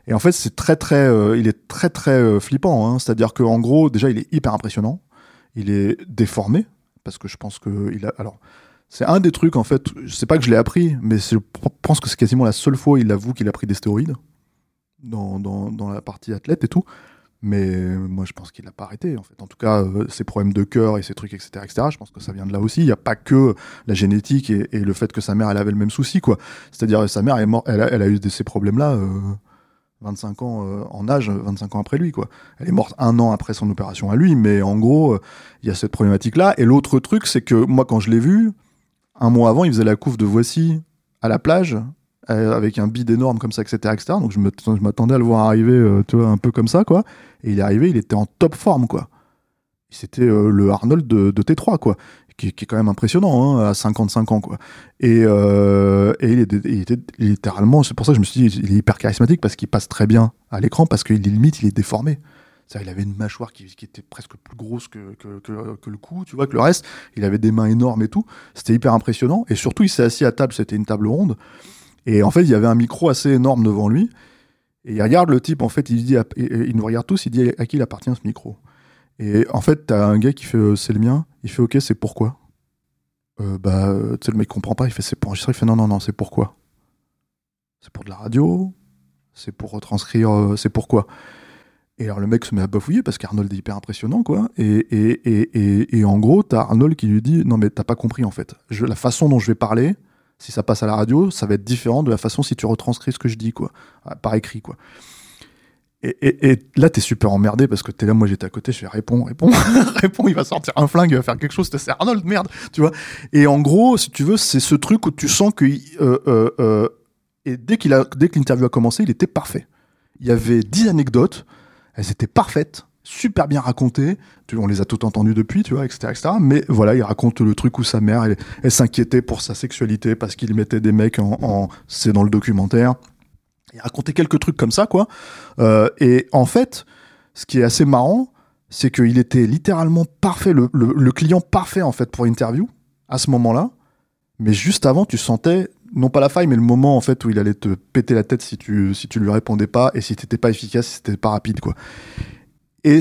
Et en fait, c'est très très, euh, il est très très euh, flippant. Hein. C'est-à-dire qu'en gros, déjà, il est hyper impressionnant. Il est déformé parce que je pense que il a. Alors, c'est un des trucs en fait. Sais pas que je l'ai appris, mais c'est- je pense que c'est quasiment la seule fois il avoue qu'il a pris des stéroïdes dans, dans, la partie athlète et tout. Mais moi, je pense qu'il n'a pas arrêté. En fait, en tout cas, euh, ses problèmes de cœur et ses trucs, etc., etc. Je pense que ça vient de là aussi. Il n'y a pas que la génétique et, le fait que sa mère elle avait le même souci quoi. C'est-à-dire sa mère est morte, elle a, eu ces problèmes-là euh, 25 ans euh, en âge, 25 ans après lui quoi. Elle est morte un an après son opération à lui, mais en gros euh, il y a cette problématique-là. Et l'autre truc c'est que moi quand je l'ai vu, un mois avant il faisait la couve de Voici à la plage euh, avec un bide énorme comme ça, etc., etc. Donc je m'attendais à le voir arriver, euh, tu vois, un peu comme ça quoi. Et il est arrivé, il était en top forme quoi. C'était euh, le Arnold de, de T3 quoi qui, est quand même impressionnant hein, à 55 ans quoi. Et, et il, était il est littéralement, c'est pour ça que je me suis dit, il est hyper charismatique parce qu'il passe très bien à l'écran parce qu'il est limite, il est déformé. Il avait une mâchoire qui, était presque plus grosse que, le cou, tu vois, que le reste. Il avait des mains énormes et tout. C'était hyper impressionnant. Et surtout, il s'est assis à table, c'était une table ronde. Et en fait, il y avait un micro assez énorme devant lui. Et il regarde le type, en fait, il dit, il nous regarde tous, il dit à qui il appartient ce micro? Et en fait, t'as un gars qui fait euh, c'est le mien. Il fait ok, c'est pourquoi? Euh, Bah, euh, tu sais, le mec comprend pas. Il fait c'est pour enregistrer. Il fait non, non, non, c'est pourquoi? C'est pour de la radio? C'est pour retranscrire C'est pourquoi? Et alors le mec se met à bafouiller parce qu'Arnold est hyper impressionnant, quoi. Et, en gros, t'as Arnold qui lui dit non, mais t'as pas compris en fait. La façon dont je vais parler, si ça passe à la radio, ça va être différent de la façon si tu retranscris ce que je dis, quoi, Ah, par écrit, quoi. Et, et, et là, t'es super emmerdé parce que t'es là, moi j'étais à côté, je fais réponds, réponds, <laughs> réponds, il va sortir un flingue, il va faire quelque chose, c'est Arnold, merde, tu vois. Et en gros, si tu veux, c'est ce truc où tu sens que. euh, euh, euh, et dès qu'il a, dès que l'interview a commencé, il était parfait. Il y avait 10 anecdotes, elles étaient parfaites, super bien racontées. Tu- On les a toutes entendues depuis, tu vois, etc., etc. Mais voilà, il raconte le truc où sa mère, elle, s'inquiétait pour sa sexualité parce qu'il mettait des mecs en, c'est dans le documentaire. Il racontait quelques trucs comme ça, quoi. Euh, et en fait, ce qui est assez marrant, c'est qu'il était littéralement parfait, le, le- client parfait en fait pour l'interview à ce moment-là. Mais juste avant, tu sentais non pas la faille, mais le moment en fait où il allait te péter la tête si tu si tu lui répondais pas et si t'étais pas efficace, si t'étais pas rapide, quoi. Et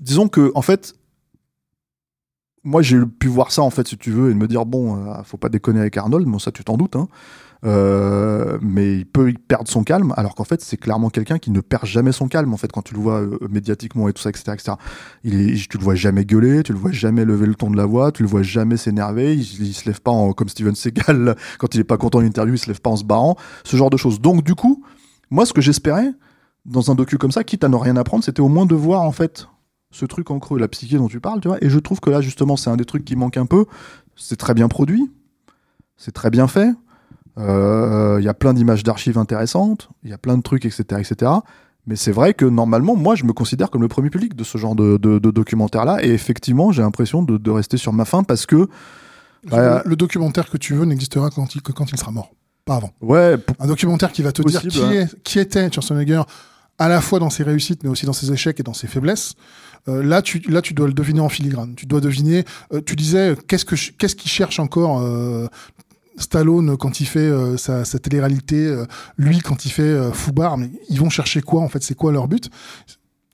disons que en fait, moi j'ai pu voir ça en fait, si tu veux, et me dire bon, euh, faut pas déconner avec Arnold, bon ça tu t'en doutes, hein. Euh, mais il peut perdre son calme, alors qu'en fait c'est clairement quelqu'un qui ne perd jamais son calme en fait quand tu le vois euh, médiatiquement et tout ça, etc., etc. Tu le vois jamais gueuler, tu le vois jamais lever le ton de la voix, tu le vois jamais s'énerver, il, il se lève pas en, comme Steven Seagal <laughs> quand il est pas content d'une interview, il se lève pas en se barrant, ce genre de choses. Donc du coup, moi ce que j'espérais dans un docu comme ça, quitte à ne rien apprendre, c'était au moins de voir en fait ce truc en creux, la psyché dont tu parles, tu vois. Et je trouve que là, justement, c'est un des trucs qui manque un peu. C'est très bien produit, c'est très bien fait. Euh, Il y a plein d'images d'archives intéressantes, il y a plein de trucs, etc., etc. Mais c'est vrai que normalement, moi, je me considère comme le premier public de ce genre de, de, de documentaire-là. Et effectivement, j'ai l'impression de, de rester sur ma faim parce que. Bah, le, le documentaire que tu veux n'existera quand il, que quand il sera mort, pas avant. ouais, Un documentaire qui va te Possible, dire qui, hein. est, qui était Schwarzenegger à la fois dans ses réussites, mais aussi dans ses échecs et dans ses faiblesses. Euh, là, tu, là, tu dois le deviner en filigrane. Tu dois deviner. euh, tu disais, qu'est-ce que, ch- qu'est-ce qu'il cherche encore euh, Stallone quand il fait euh, sa, sa télé-réalité, euh, lui quand il fait euh, Foubar, mais ils vont chercher quoi en fait? C'est quoi leur but?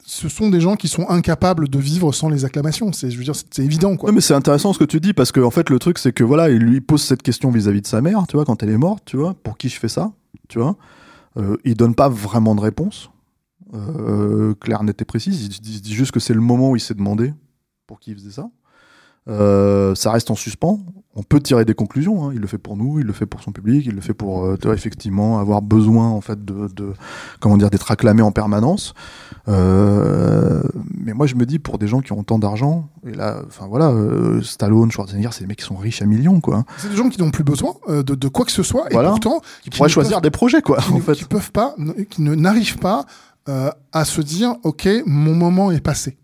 Ce sont des gens qui sont incapables de vivre sans les acclamations. C'est, je veux dire, c'est, évident quoi. Mais c'est intéressant ce que tu dis parce que en fait le truc c'est que voilà il lui pose cette question vis-à-vis de sa mère tu vois quand elle est morte tu vois pour qui je fais ça tu vois. Euh, il donne pas vraiment de réponse. Euh, claire et précise il dit juste que c'est le moment où il s'est demandé pour qui il faisait ça. Euh, ça reste en suspens on peut tirer des conclusions hein. il le fait pour nous il le fait pour son public il le fait pour euh, effectivement avoir besoin en fait de, de comment dire d'être acclamé en permanence euh, mais moi je me dis pour des gens qui ont autant d'argent et là enfin voilà euh, Stallone Schwarzenegger c'est des mecs qui sont riches à millions quoi C'est des gens qui n'ont plus besoin euh, de, de quoi que ce soit Voilà. et pourtant qui pourraient choisir peuvent- des projets quoi qui, en ne- fait qui peuvent pas, qui ne n'arrivent pas euh, à se dire, ok, mon moment est passé.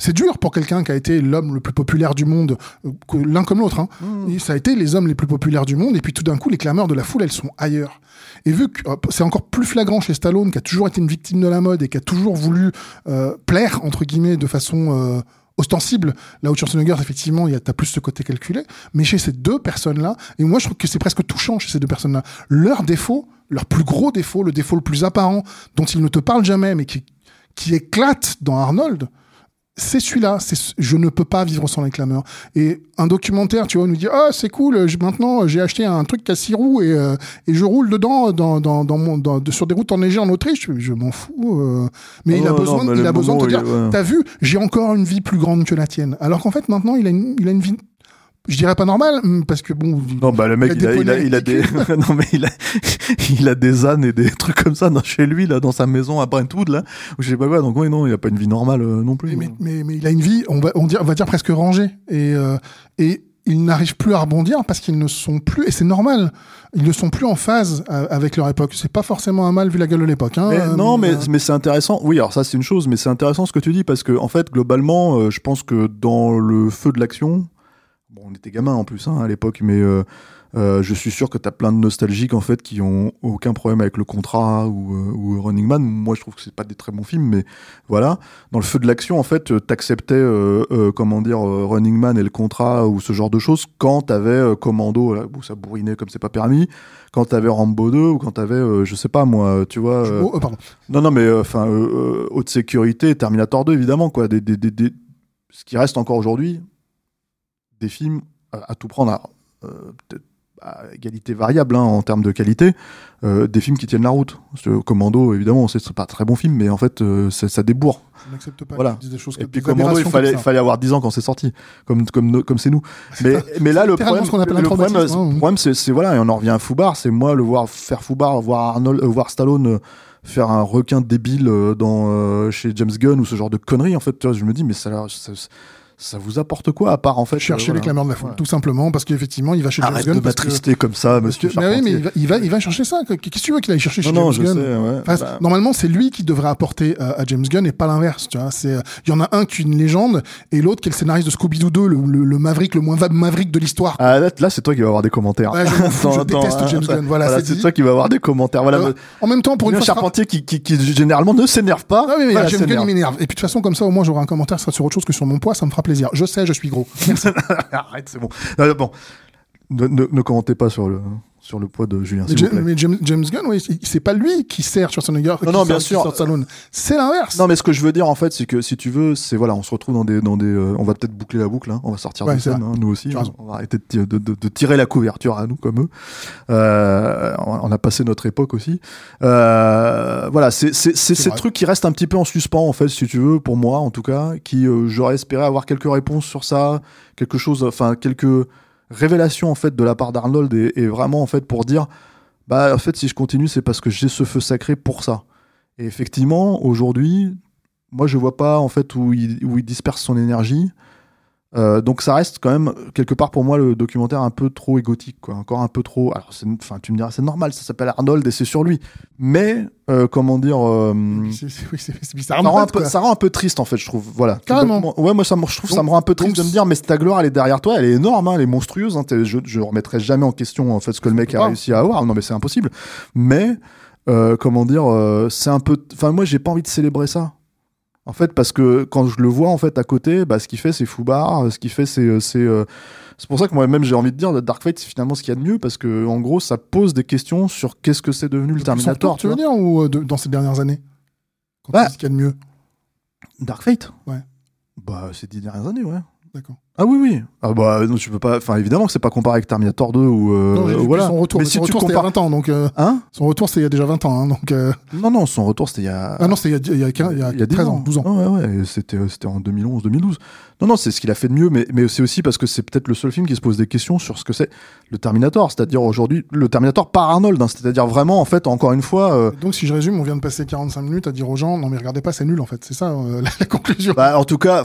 C'est dur pour quelqu'un qui a été l'homme le plus populaire du monde, euh, l'un comme l'autre. Hein. Mmh. Et Ça a été les hommes les plus populaires du monde, et puis tout d'un coup, les clameurs de la foule, elles sont ailleurs. Et vu que c'est encore plus flagrant chez Stallone, qui a toujours été une victime de la mode et qui a toujours voulu euh, plaire entre guillemets de façon euh, ostensible, là où Schwarzenegger, effectivement, il y a t'as plus ce côté calculé. Mais chez ces deux personnes-là, et moi je trouve que c'est presque touchant chez ces deux personnes-là, leur défaut, leur plus gros défaut, le défaut le plus apparent, dont ils ne te parlent jamais, mais qui, qui éclate dans Arnold, c'est celui-là. C'est ce- je ne peux pas vivre sans les clameurs. Et un documentaire, tu vois, nous dit ah c'est cool. je- maintenant j'ai acheté un truc à six roues et, euh, et je roule dedans dans, dans, dans mon, dans- sur des routes enneigées en Autriche. Je, je m'en fous. euh. Mais Oh il a non, besoin, il a besoin de te dire ouais. t'as vu, j'ai encore une vie plus grande que la tienne. Alors qu'en fait maintenant il a une, il a une vie. Je dirais pas normale hum, parce que bon. non bah le mec il a il a, il a des <laughs> non mais il a il a des ânes et des trucs comme ça dans, chez lui là dans sa maison à Brentwood là ou je sais pas quoi donc oui non il a pas une vie normale euh, non plus Mais, mais, mais il a une vie, on va, on dire, on va dire presque rangée. Et, euh, et ils n'arrivent plus à rebondir parce qu'ils ne sont plus, et c'est normal, ils ne sont plus en phase euh, avec leur époque. C'est pas forcément un mal vu la gueule de l'époque. Hein, Mais Euh, non, mais, euh, mais c'est intéressant. Oui, alors ça c'est une chose, mais c'est intéressant ce que tu dis parce que en fait, globalement, euh, je pense que dans le feu de l'action, bon, on était gamins en plus hein, à l'époque, mais euh, euh, je suis sûr que t'as plein de nostalgiques en fait qui ont aucun problème avec le contrat ou, euh, ou Running Man. Moi, je trouve que c'est pas des très bons films, mais voilà. Dans le feu de l'action, en fait, t'acceptais euh, euh, comment dire Running Man et le contrat ou ce genre de choses quand t'avais Commando là, où ça bourrinait comme c'est pas permis, quand t'avais Rambo 2 ou quand t'avais euh, je sais pas moi, tu vois. oh, pardon. non, non, mais enfin, euh, euh, haute sécurité, Terminator 2, évidemment, quoi. Des, des, des, des- Ce qui reste encore aujourd'hui, des films à, à tout prendre à, euh, peut-être à égalité variable hein, en termes de qualité, euh, des films qui tiennent la route. Commando, évidemment, on sait que c'est pas un très bon film, mais en fait, euh, ça, ça débourre. Je n'accepte pas Voilà. des choses Et puis Commando, il fallait, fallait avoir 10 ans quand c'est sorti, comme comme comme c'est nous. Mais mais là le problème, ce le hein. le problème, c'est voilà et on en revient à Foubar, c'est moi le voir faire Foubar, voir Arnold, euh, voir Stallone euh, faire un requin débile euh, dans euh, chez James Gunn ou ce genre de conneries en fait, tu vois, je me dis mais ça ça, ça vous apporte quoi à part en fait chercher euh, les clameurs de la foule, tout simplement, parce qu'effectivement, il va chez James Arrête Gunn de que- m'attrister comme ça, parce que- monsieur mais oui, mais il va, il va, il va chercher ça. Qu'est-ce que tu veux qu'il aille chercher chez Non non, James je Gunn sais, ouais. Enfin, Bah, Normalement, c'est lui qui devrait apporter euh, à James Gunn et pas l'inverse. Tu vois, c'est euh, il y en a un qui est une légende et l'autre qui est le scénariste de Scooby-Doo 2, le, le, le Maverick, le moins va- Maverick de l'histoire. Ah, là, là, c'est toi qui vas avoir des commentaires. Ouais, je fous, <laughs> déteste James ça- Gunn. Voilà, c'est toi qui vas avoir des commentaires. Voilà. Euh, en même temps, pour une ça Charpentier qui, généralement ne s'énerve pas. James Gunn, m'énerve. Et puis de toute façon, comme ça, au moins, j'aurai un commentaire ça sera sur autre chose que sur mon poids, ça me fera Je sais, je suis gros. <laughs> Arrête, c'est bon. Euh, bon, ne, ne, ne commentez pas sur le sur le poids de Julien. mais, mais James, James Gunn, oui, c'est- pas lui qui sert Schwarzenegger. non, sert- bien sûr. C'est l'inverse. Non, mais ce que je veux dire en fait, c'est que si tu veux, c'est voilà, on se retrouve dans des dans des, euh, on va peut-être boucler la boucle. Hein, on va sortir Ouais, de c'est scène, vrai. hein, nous aussi. As raison. On va arrêter de, de, de, de tirer la couverture à nous comme eux. Euh, on on a passé notre époque aussi. Euh, voilà, c'est c'est c'est ces trucs qui restent un petit peu en suspens en fait, si tu veux, pour moi en tout cas, qui euh, j'aurais espéré avoir quelques réponses sur ça, quelque chose, enfin quelques révélations en fait de la part d'Arnold et vraiment en fait pour dire bah en fait si je continue c'est parce que j'ai ce feu sacré pour ça et effectivement aujourd'hui moi je vois pas en fait où il disperse son énergie. Euh, donc ça reste quand même quelque part pour moi le documentaire un peu trop égotique quoi. Encore un peu trop alors enfin tu me diras c'est normal ça s'appelle Arnold et c'est sur lui. Mais euh, comment dire euh, C'est- c'est- oui, c'est- c'est ça bizarre. rend, un peu, ça rend un peu triste en fait je trouve. Voilà. Carrément. Complètement. ouais moi ça me, je trouve ça Donc- me rend un peu triste donc de me dire mais ta gloire elle est derrière toi elle est énorme hein, elle est monstrueuse hein, je, je remettrai jamais en question en fait ce que le mec a réussi à avoir. Non mais c'est impossible. Mais euh, comment dire euh, c'est un peu enfin moi j'ai pas envie de célébrer ça en fait, parce que quand je le vois en fait à côté, bah, ce qu'il fait c'est Foubar, euh, ce qu'il fait c'est euh, c'est euh, c'est pour ça que moi-même j'ai envie de dire Dark Fate c'est finalement ce qu'il y a de mieux parce que en gros ça pose des questions sur qu'est-ce que c'est devenu le Terminator. tu veux dire, ou euh, de- dans ces dernières années? Quand Bah. tu dis ce qu'il y a de mieux? Dark Fate? Ouais. Bah ces dix dernières années ouais. D'accord. Ah oui oui. Ah bah non tu peux pas. Enfin évidemment que c'est pas comparé avec Terminator 2 ou euh, non, voilà. son retour. Mais Mais si son tu retour, compares, 20 ans. Donc, euh, hein? son retour, c'était il y a déjà 20 ans. hein, donc, euh, Non non son retour c'était il y a. Ah non, c'était il y a, il y a, 15 il y a, 10 13 ans, 12 ans. Ouais, ouais, ouais, c'était, euh, c'était en 2011, 2012. Non, non, c'est ce qu'il a fait de mieux, mais, mais c'est aussi parce que c'est peut-être le seul film qui se pose des questions sur ce que c'est le Terminator. C'est-à-dire aujourd'hui, le Terminator par Arnold. hein. c'est-à-dire vraiment, en fait, encore une fois, Donc, si je résume, on vient de passer 45 minutes à dire aux gens, non mais regardez pas, c'est nul en fait. C'est ça la, <laughs> la conclusion. bah, en tout cas,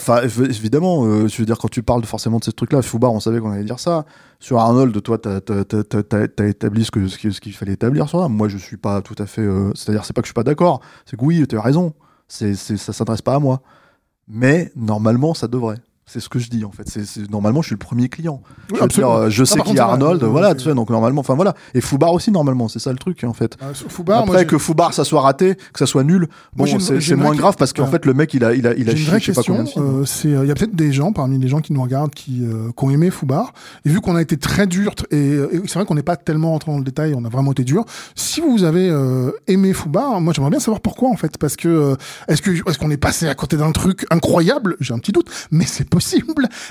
évidemment, je veux dire, quand tu parles forcément de ces trucs-là, Foubar, on savait qu'on allait dire ça. Sur Arnold, toi, t'as, t'as établi ce, ce, ce qu'il fallait établir sur ça. Moi, je suis pas tout à fait, euh, c'est-à-dire, c'est pas que je suis pas d'accord. C'est que oui, tu as raison. C'est, ça s'adresse pas à moi. Mais normalement, ça devrait. C'est ce que je dis en fait. C'est, normalement, je suis le premier client. Oui, je, dire, euh, je sais qui est. Arnold, voilà, tu sais, donc normalement, enfin voilà. Et Foubar aussi normalement, c'est ça le truc en fait. Euh, Foubar, Après que Foubar ça soit raté, que ça soit nul, bon, c'est, moins grave parce qu'en fait le mec il a il a il a une vraie je sais pas question. combien de euh, c'est, il y a peut-être des gens parmi les gens qui nous regardent qui, euh, qui ont aimé Foubar. Et vu qu'on a été très dur, et, et c'est vrai qu'on n'est pas tellement rentré dans le détail, on a vraiment été dur. Si vous avez euh, aimé Foubar, moi j'aimerais bien savoir pourquoi en fait, parce que euh, est-ce que est-ce qu'on est passé à côté d'un truc incroyable? J'ai un petit doute, mais c'est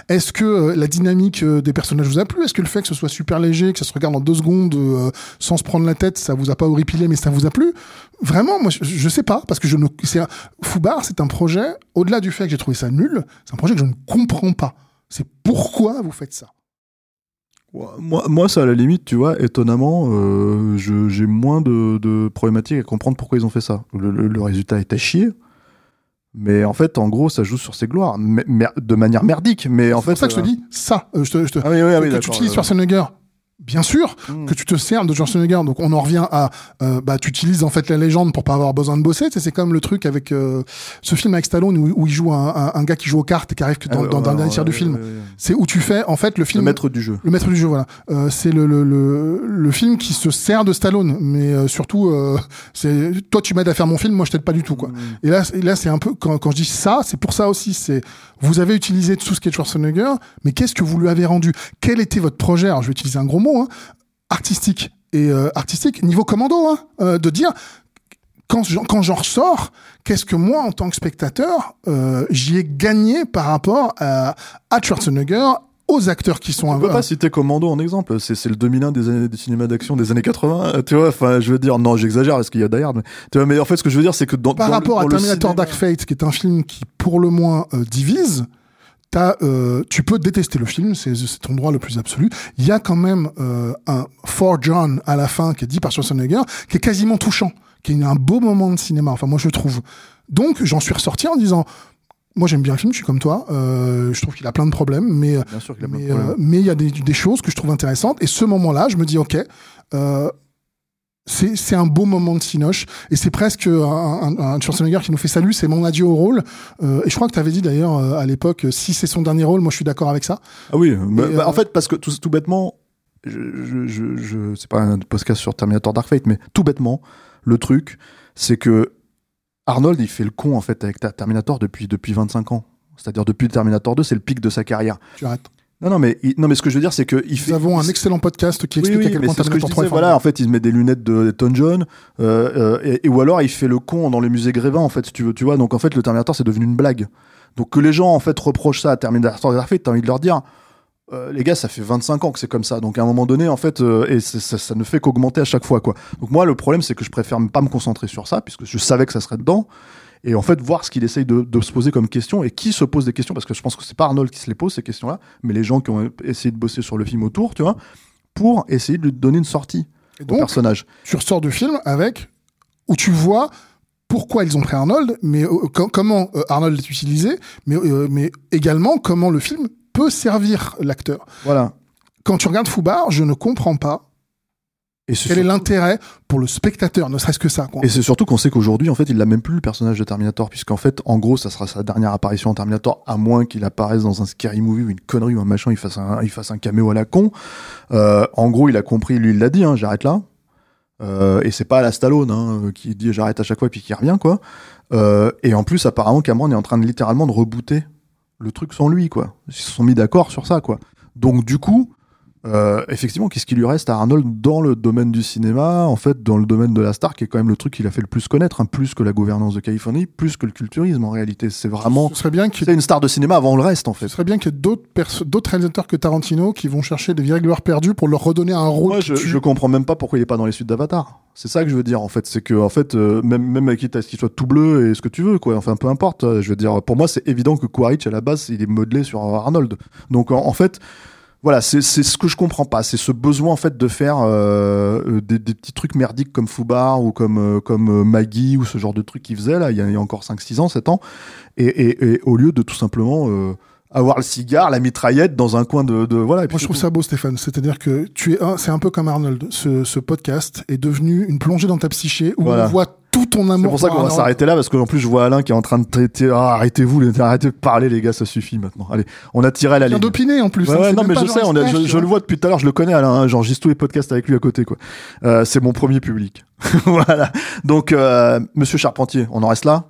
Est-ce que euh, la dynamique euh, des personnages vous a plu? Est-ce que le fait que ce soit super léger, que ça se regarde en deux secondes euh, sans se prendre la tête, ça vous a pas horripilé, mais ça vous a plu? Vraiment, moi, je, sais pas, parce que je ne, Foubar, c'est un projet, au-delà du fait que j'ai trouvé ça nul, c'est un projet que je ne comprends pas. C'est pourquoi vous faites ça? Moi, moi, ça à la limite, tu vois, étonnamment, j'ai moins de, problématiques à comprendre pourquoi ils ont fait ça. Le- le résultat est à chier. Mais en fait, en gros, ça joue sur ses gloires, mais, mer- de manière merdique. Mais en C'est fait, pour ça que je te euh, dis ça. Euh, je te, je te- Ah oui, oui, ah oui, que tu utilises Schwarzenegger. Bien sûr hmm. que tu te sers de Schwarzenegger, donc on en revient à, euh, bah, tu utilises en fait la légende pour pas avoir besoin de bosser. C'est comme le truc avec euh, ce film avec Stallone où, où il joue un, un- un gars qui joue aux cartes et qui arrive que Ah dans, ouais, dans, le dernier tiers du film. C'est où tu fais en fait le Le film. maître du jeu. Le maître du jeu, voilà. Euh, c'est le, le, le, le film qui se sert de Stallone, mais euh, surtout, euh, c'est toi tu m'aides à faire mon film, moi je t'aide pas du tout, quoi. Mm. Et là, et là c'est un peu quand, quand je dis ça, c'est pour ça aussi. C'est vous avez utilisé tout ce qui est Schwarzenegger, mais qu'est-ce que vous lui avez rendu? Quel était votre projet? Alors je vais utiliser un gros mot, hein, artistique. Et euh, artistique niveau commando, hein, euh, de dire quand quand j'en ressors, qu'est-ce que moi en tant que spectateur euh, j'y ai gagné par rapport à, à Schwarzenegger aux acteurs qui sont On peut pas citer Commando en exemple. C'est, le 2001 des années des cinémas d'action des années 80. euh, Tu vois, enfin, je veux dire, non, j'exagère parce qu'il y a Hard, mais, tu vois, mais en fait, ce que je veux dire, c'est que dans, par dans le- rapport à Terminator cinéma- Dark Fate, qui est un film qui, pour le moins, euh, divise, t'as, euh, tu peux détester le film, c'est, c'est ton droit le plus absolu. Il y a quand même euh, un For John à la fin qui est dit par Schwarzenegger, qui est quasiment touchant, qui est un beau moment de cinéma. Enfin, moi, je trouve. Donc, j'en suis ressorti en disant. Moi, j'aime bien le film, je suis comme toi. Euh, je trouve qu'il a plein de problèmes, mais Bien sûr qu'il a plein de mais problèmes. euh, mais il y a des, des choses que je trouve intéressantes. Et ce moment-là, je me dis, ok, euh, c'est c'est un beau moment de Cinoche. Et c'est presque un, un, un Schwarzenegger qui nous fait salut, c'est mon adieu au rôle. Euh, et je crois que tu avais dit d'ailleurs euh, à l'époque, si c'est son dernier rôle, moi je suis d'accord avec ça. Ah oui, bah, bah, euh, en fait, parce que tout, tout bêtement, je, je, je, je- c'est pas un podcast sur Terminator Dark Fate, mais tout bêtement, le truc, c'est que Arnold, il fait le con en fait avec Terminator depuis, depuis 25 ans. C'est-à-dire depuis Terminator 2, c'est le pic de sa carrière. Tu arrêtes. Non, non, mais, il- non, mais ce que je veux dire, c'est que il Nous fait. avons un excellent podcast qui oui, explique oui, à quel point que je Terminator 3 disais, voilà, en fait, il se met des lunettes de Elton John, euh, euh, et, et- ou alors il fait le con dans les musées Grévin, en fait, si tu veux, tu vois. Donc en fait, le Terminator, c'est devenu une blague. Donc que les gens, en fait, reprochent ça à Terminator Dark Fate, t'as envie de leur dire, euh, les gars, ça fait 25 ans que c'est comme ça. Donc à un moment donné, en fait, euh, et ça, ça ne fait qu'augmenter à chaque fois, quoi. Donc moi, le problème, c'est que je préfère pas me concentrer sur ça, puisque je savais que ça serait dedans. Et en fait, voir ce qu'il essaye de, de se poser comme question et qui se pose des questions, parce que je pense que c'est pas Arnold qui se les pose, ces questions-là, mais les gens qui ont essayé de bosser sur le film autour, tu vois, pour essayer de lui donner une sortie Et au donc, personnage. tu ressors du film avec où tu vois pourquoi ils ont pris Arnold, mais euh, co- comment euh, Arnold est utilisé, mais, euh, mais également comment le film peut servir l'acteur. Voilà. Quand tu regardes Foubar, je ne comprends pas Et quel est l'intérêt pour le spectateur, ne serait-ce que ça. Quoi. Et c'est surtout qu'on sait qu'aujourd'hui, en fait, il n'a même plus le personnage de Terminator, puisqu'en fait, en gros, ça sera sa dernière apparition en Terminator, à moins qu'il apparaisse dans un scary movie ou une connerie ou un machin, il fasse un, il fasse un caméo à la con. Euh, en gros, il a compris, lui, il l'a dit, hein, j'arrête là. Euh, et c'est pas à la Stallone hein, qui dit j'arrête à chaque fois et puis qui revient quoi. Euh, et en plus apparemment Cameron est en train de littéralement de rebooter le truc sans lui quoi. Ils se sont mis d'accord sur ça quoi. Donc du coup, euh, effectivement, qu'est-ce qui lui reste à Arnold dans le domaine du cinéma, en fait, dans le domaine de la star, qui est quand même le truc qu'il a fait le plus connaître, hein, plus que la gouvernance de Californie, plus que le culturisme en réalité. C'est vraiment, Ce serait bien qu'il une star de cinéma avant le reste en fait. ce serait bien qu'il y ait d'autres réalisateurs que Tarantino qui vont chercher des vieilles gloires perdues pour leur redonner un rôle. Moi, je, comprends même pas pourquoi il est pas dans les suites d'Avatar. C'est ça que je veux dire en fait, c'est que en fait, euh, même même avec quitte à ce qu'il soit tout bleu et ce que tu veux quoi, enfin peu importe. Je veux dire, pour moi, c'est évident que Quaritch à la base, il est modelé sur Arnold. Donc en, en fait. Voilà, c'est ce que je comprends pas, c'est ce besoin en fait de faire euh, euh, des, des petits trucs merdiques comme Fubar ou comme euh, comme euh, Maggie ou ce genre de trucs qu'il faisait là il y a, il y a encore 5 6 ans, 7 ans. Et, et, et au lieu de tout simplement euh, avoir le cigare, la mitraillette dans un coin de, de voilà et puis Moi, je trouve ça beau, Stéphane. C'est-à-dire que tu es un, c'est un peu comme Arnold. Ce, ce podcast est devenu une plongée dans ta psyché où Voilà. on voit tout ton amour. C'est pour ça qu'on va s'arrêter là parce qu'en plus je vois Alain qui est en train de traiter. Ah, arrêtez-vous, les- arrêtez de parler les gars, ça suffit maintenant. Allez, on a tiré la Il vient ligne. d'opiner en plus. Ouais, hein, ouais, non mais je sais, on a- je, tu le vois depuis tout à l'heure, je le connais Alain, hein, genre j'ai tous les podcasts avec lui à côté quoi. Euh, c'est mon premier public. <laughs> voilà. Donc euh, Monsieur Charpentier, on en reste là?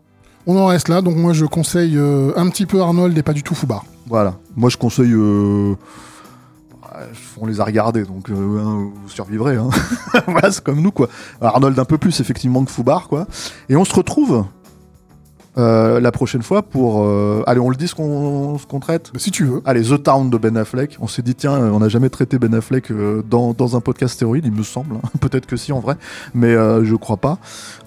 On en reste là, donc moi je conseille euh, un petit peu Arnold et pas du tout Foubar. Voilà. Moi je conseille. Euh... On les a regardés, donc euh, vous survivrez. Hein. <laughs> voilà, c'est comme nous quoi. Arnold un peu plus effectivement que Foubar quoi. Et on se retrouve euh, la prochaine fois pour. euh, Allez, on le dit ce qu'on ce qu'on traite. Bah, si tu veux. Allez, The Town de Ben Affleck. On s'est dit, tiens, euh, on n'a jamais traité Ben Affleck euh, dans, dans un podcast stéroïde, il me semble. hein. <laughs> Peut-être que si, en vrai. Mais euh, je crois pas.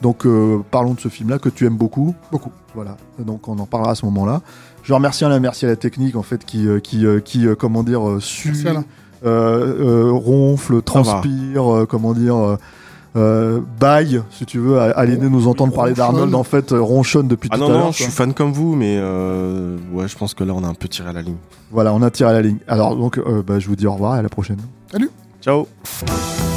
Donc, euh, parlons de ce film-là que tu aimes beaucoup. Beaucoup. Voilà. Donc, on en parlera à ce moment-là. Je remercie Alain, merci à la technique, en fait, qui, euh, qui, euh, qui euh, comment dire, euh, sue, Merci, Alain. euh, euh, ronfle, transpire, euh, comment dire. euh, euh, baille, si tu veux, à, à l'idée de nous entendre parler d'Arnold, en fait, euh, ronchonne depuis Ah tout non, à l'heure. non, je suis fan comme vous, mais euh, ouais, je pense que là, on a un peu tiré à la ligne. Voilà, on a tiré à la ligne. Alors, donc, euh, bah, je vous dis au revoir et à la prochaine. Ciao Ciao